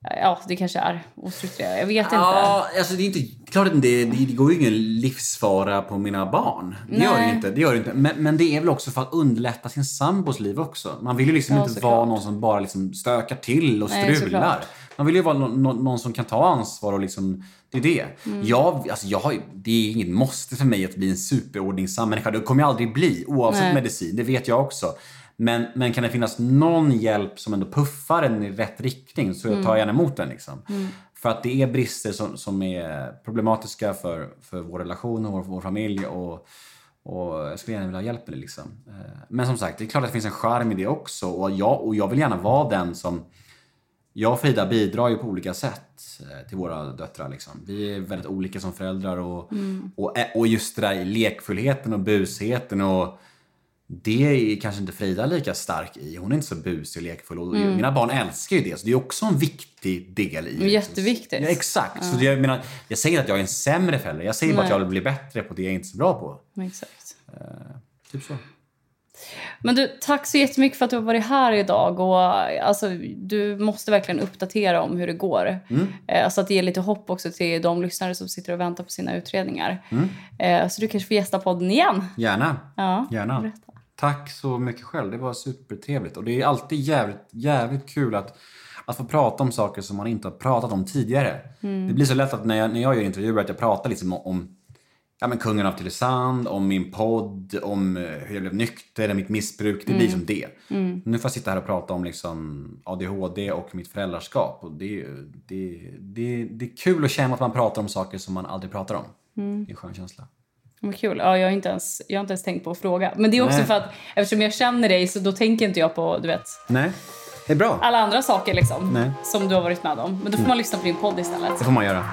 Ja, det kanske är ostrukturerat. Jag vet inte. Ja, alltså det är inte... Klart att det, det, går ju ingen livsfara på mina barn. Det gör det Nej. inte. Det gör det inte. Men, men det är väl också för att underlätta sin sambos liv också. Man vill ju liksom Ja, inte såklart. vara någon som bara liksom stökar till och Nej, strular. såklart. Man vill ju vara någon, någon, som kan ta ansvar och liksom... Det är det. Mm. Jag, alltså jag har, det är inget måste för mig att bli en superordningsam människa. Det kommer jag aldrig bli, oavsett Nej. medicin. Det vet jag också. Men, men kan det finnas någon hjälp som ändå puffar en i rätt riktning så jag tar gärna emot den. Liksom. För att det är brister som, som är problematiska för, för vår relation och vår, vår familj. Och, och jag skulle gärna vilja ha hjälp med det. Liksom. Eh, Men som sagt, det är klart att det finns en charm i det också. Och jag, och jag vill gärna vara den som... Jag och Frida bidrar ju på olika sätt eh, till våra döttrar. Liksom. Vi är väldigt olika som föräldrar. Och, och, ä- och just det där i lekfullheten och busheten. Och, det är kanske inte Frida lika stark i. Hon är inte så busig och lekfull. Och Mina barn älskar ju det. Så det är också en viktig del i det. Jätteviktigt. Ja, exakt. Så det, jag, menar, jag säger att jag är en sämre förälder. Jag säger bara att jag vill bli bättre på det jag är inte är så bra på. Exakt. Typ så. Men du, tack så jättemycket för att du har varit här idag. Och, alltså, du måste verkligen uppdatera om hur det går. Eh, så att det ger lite hopp också till de lyssnare som sitter och väntar på sina utredningar. Eh, så du kanske får gästa podden igen. Gärna. Ja, Gärna. berätta. Tack så mycket själv. Det var supertrevligt. Och det är alltid jävligt, jävligt kul att, att få prata om saker som man inte har pratat om tidigare. Det blir så lätt att när jag, när jag gör intervjuer att jag pratar liksom om ja, men kungen av Tylösand, om min podd, om eh, hur jag blev nykter, mitt missbruk. Det blir som det. Nu får jag sitta här och prata om liksom ADHD och mitt föräldraskap. Och det, det, det, det är kul att känna att man pratar om saker som man aldrig pratar om. Det är en skön känsla. Vad kul. Ja, jag, har inte ens, jag har inte ens tänkt på att fråga. Men det är också Nej. för att eftersom jag känner dig så då tänker inte jag på du vet, Nej, det är bra. alla andra saker liksom, Nej. som du har varit med om. Men då får man lyssna på din podd istället. Det får man göra.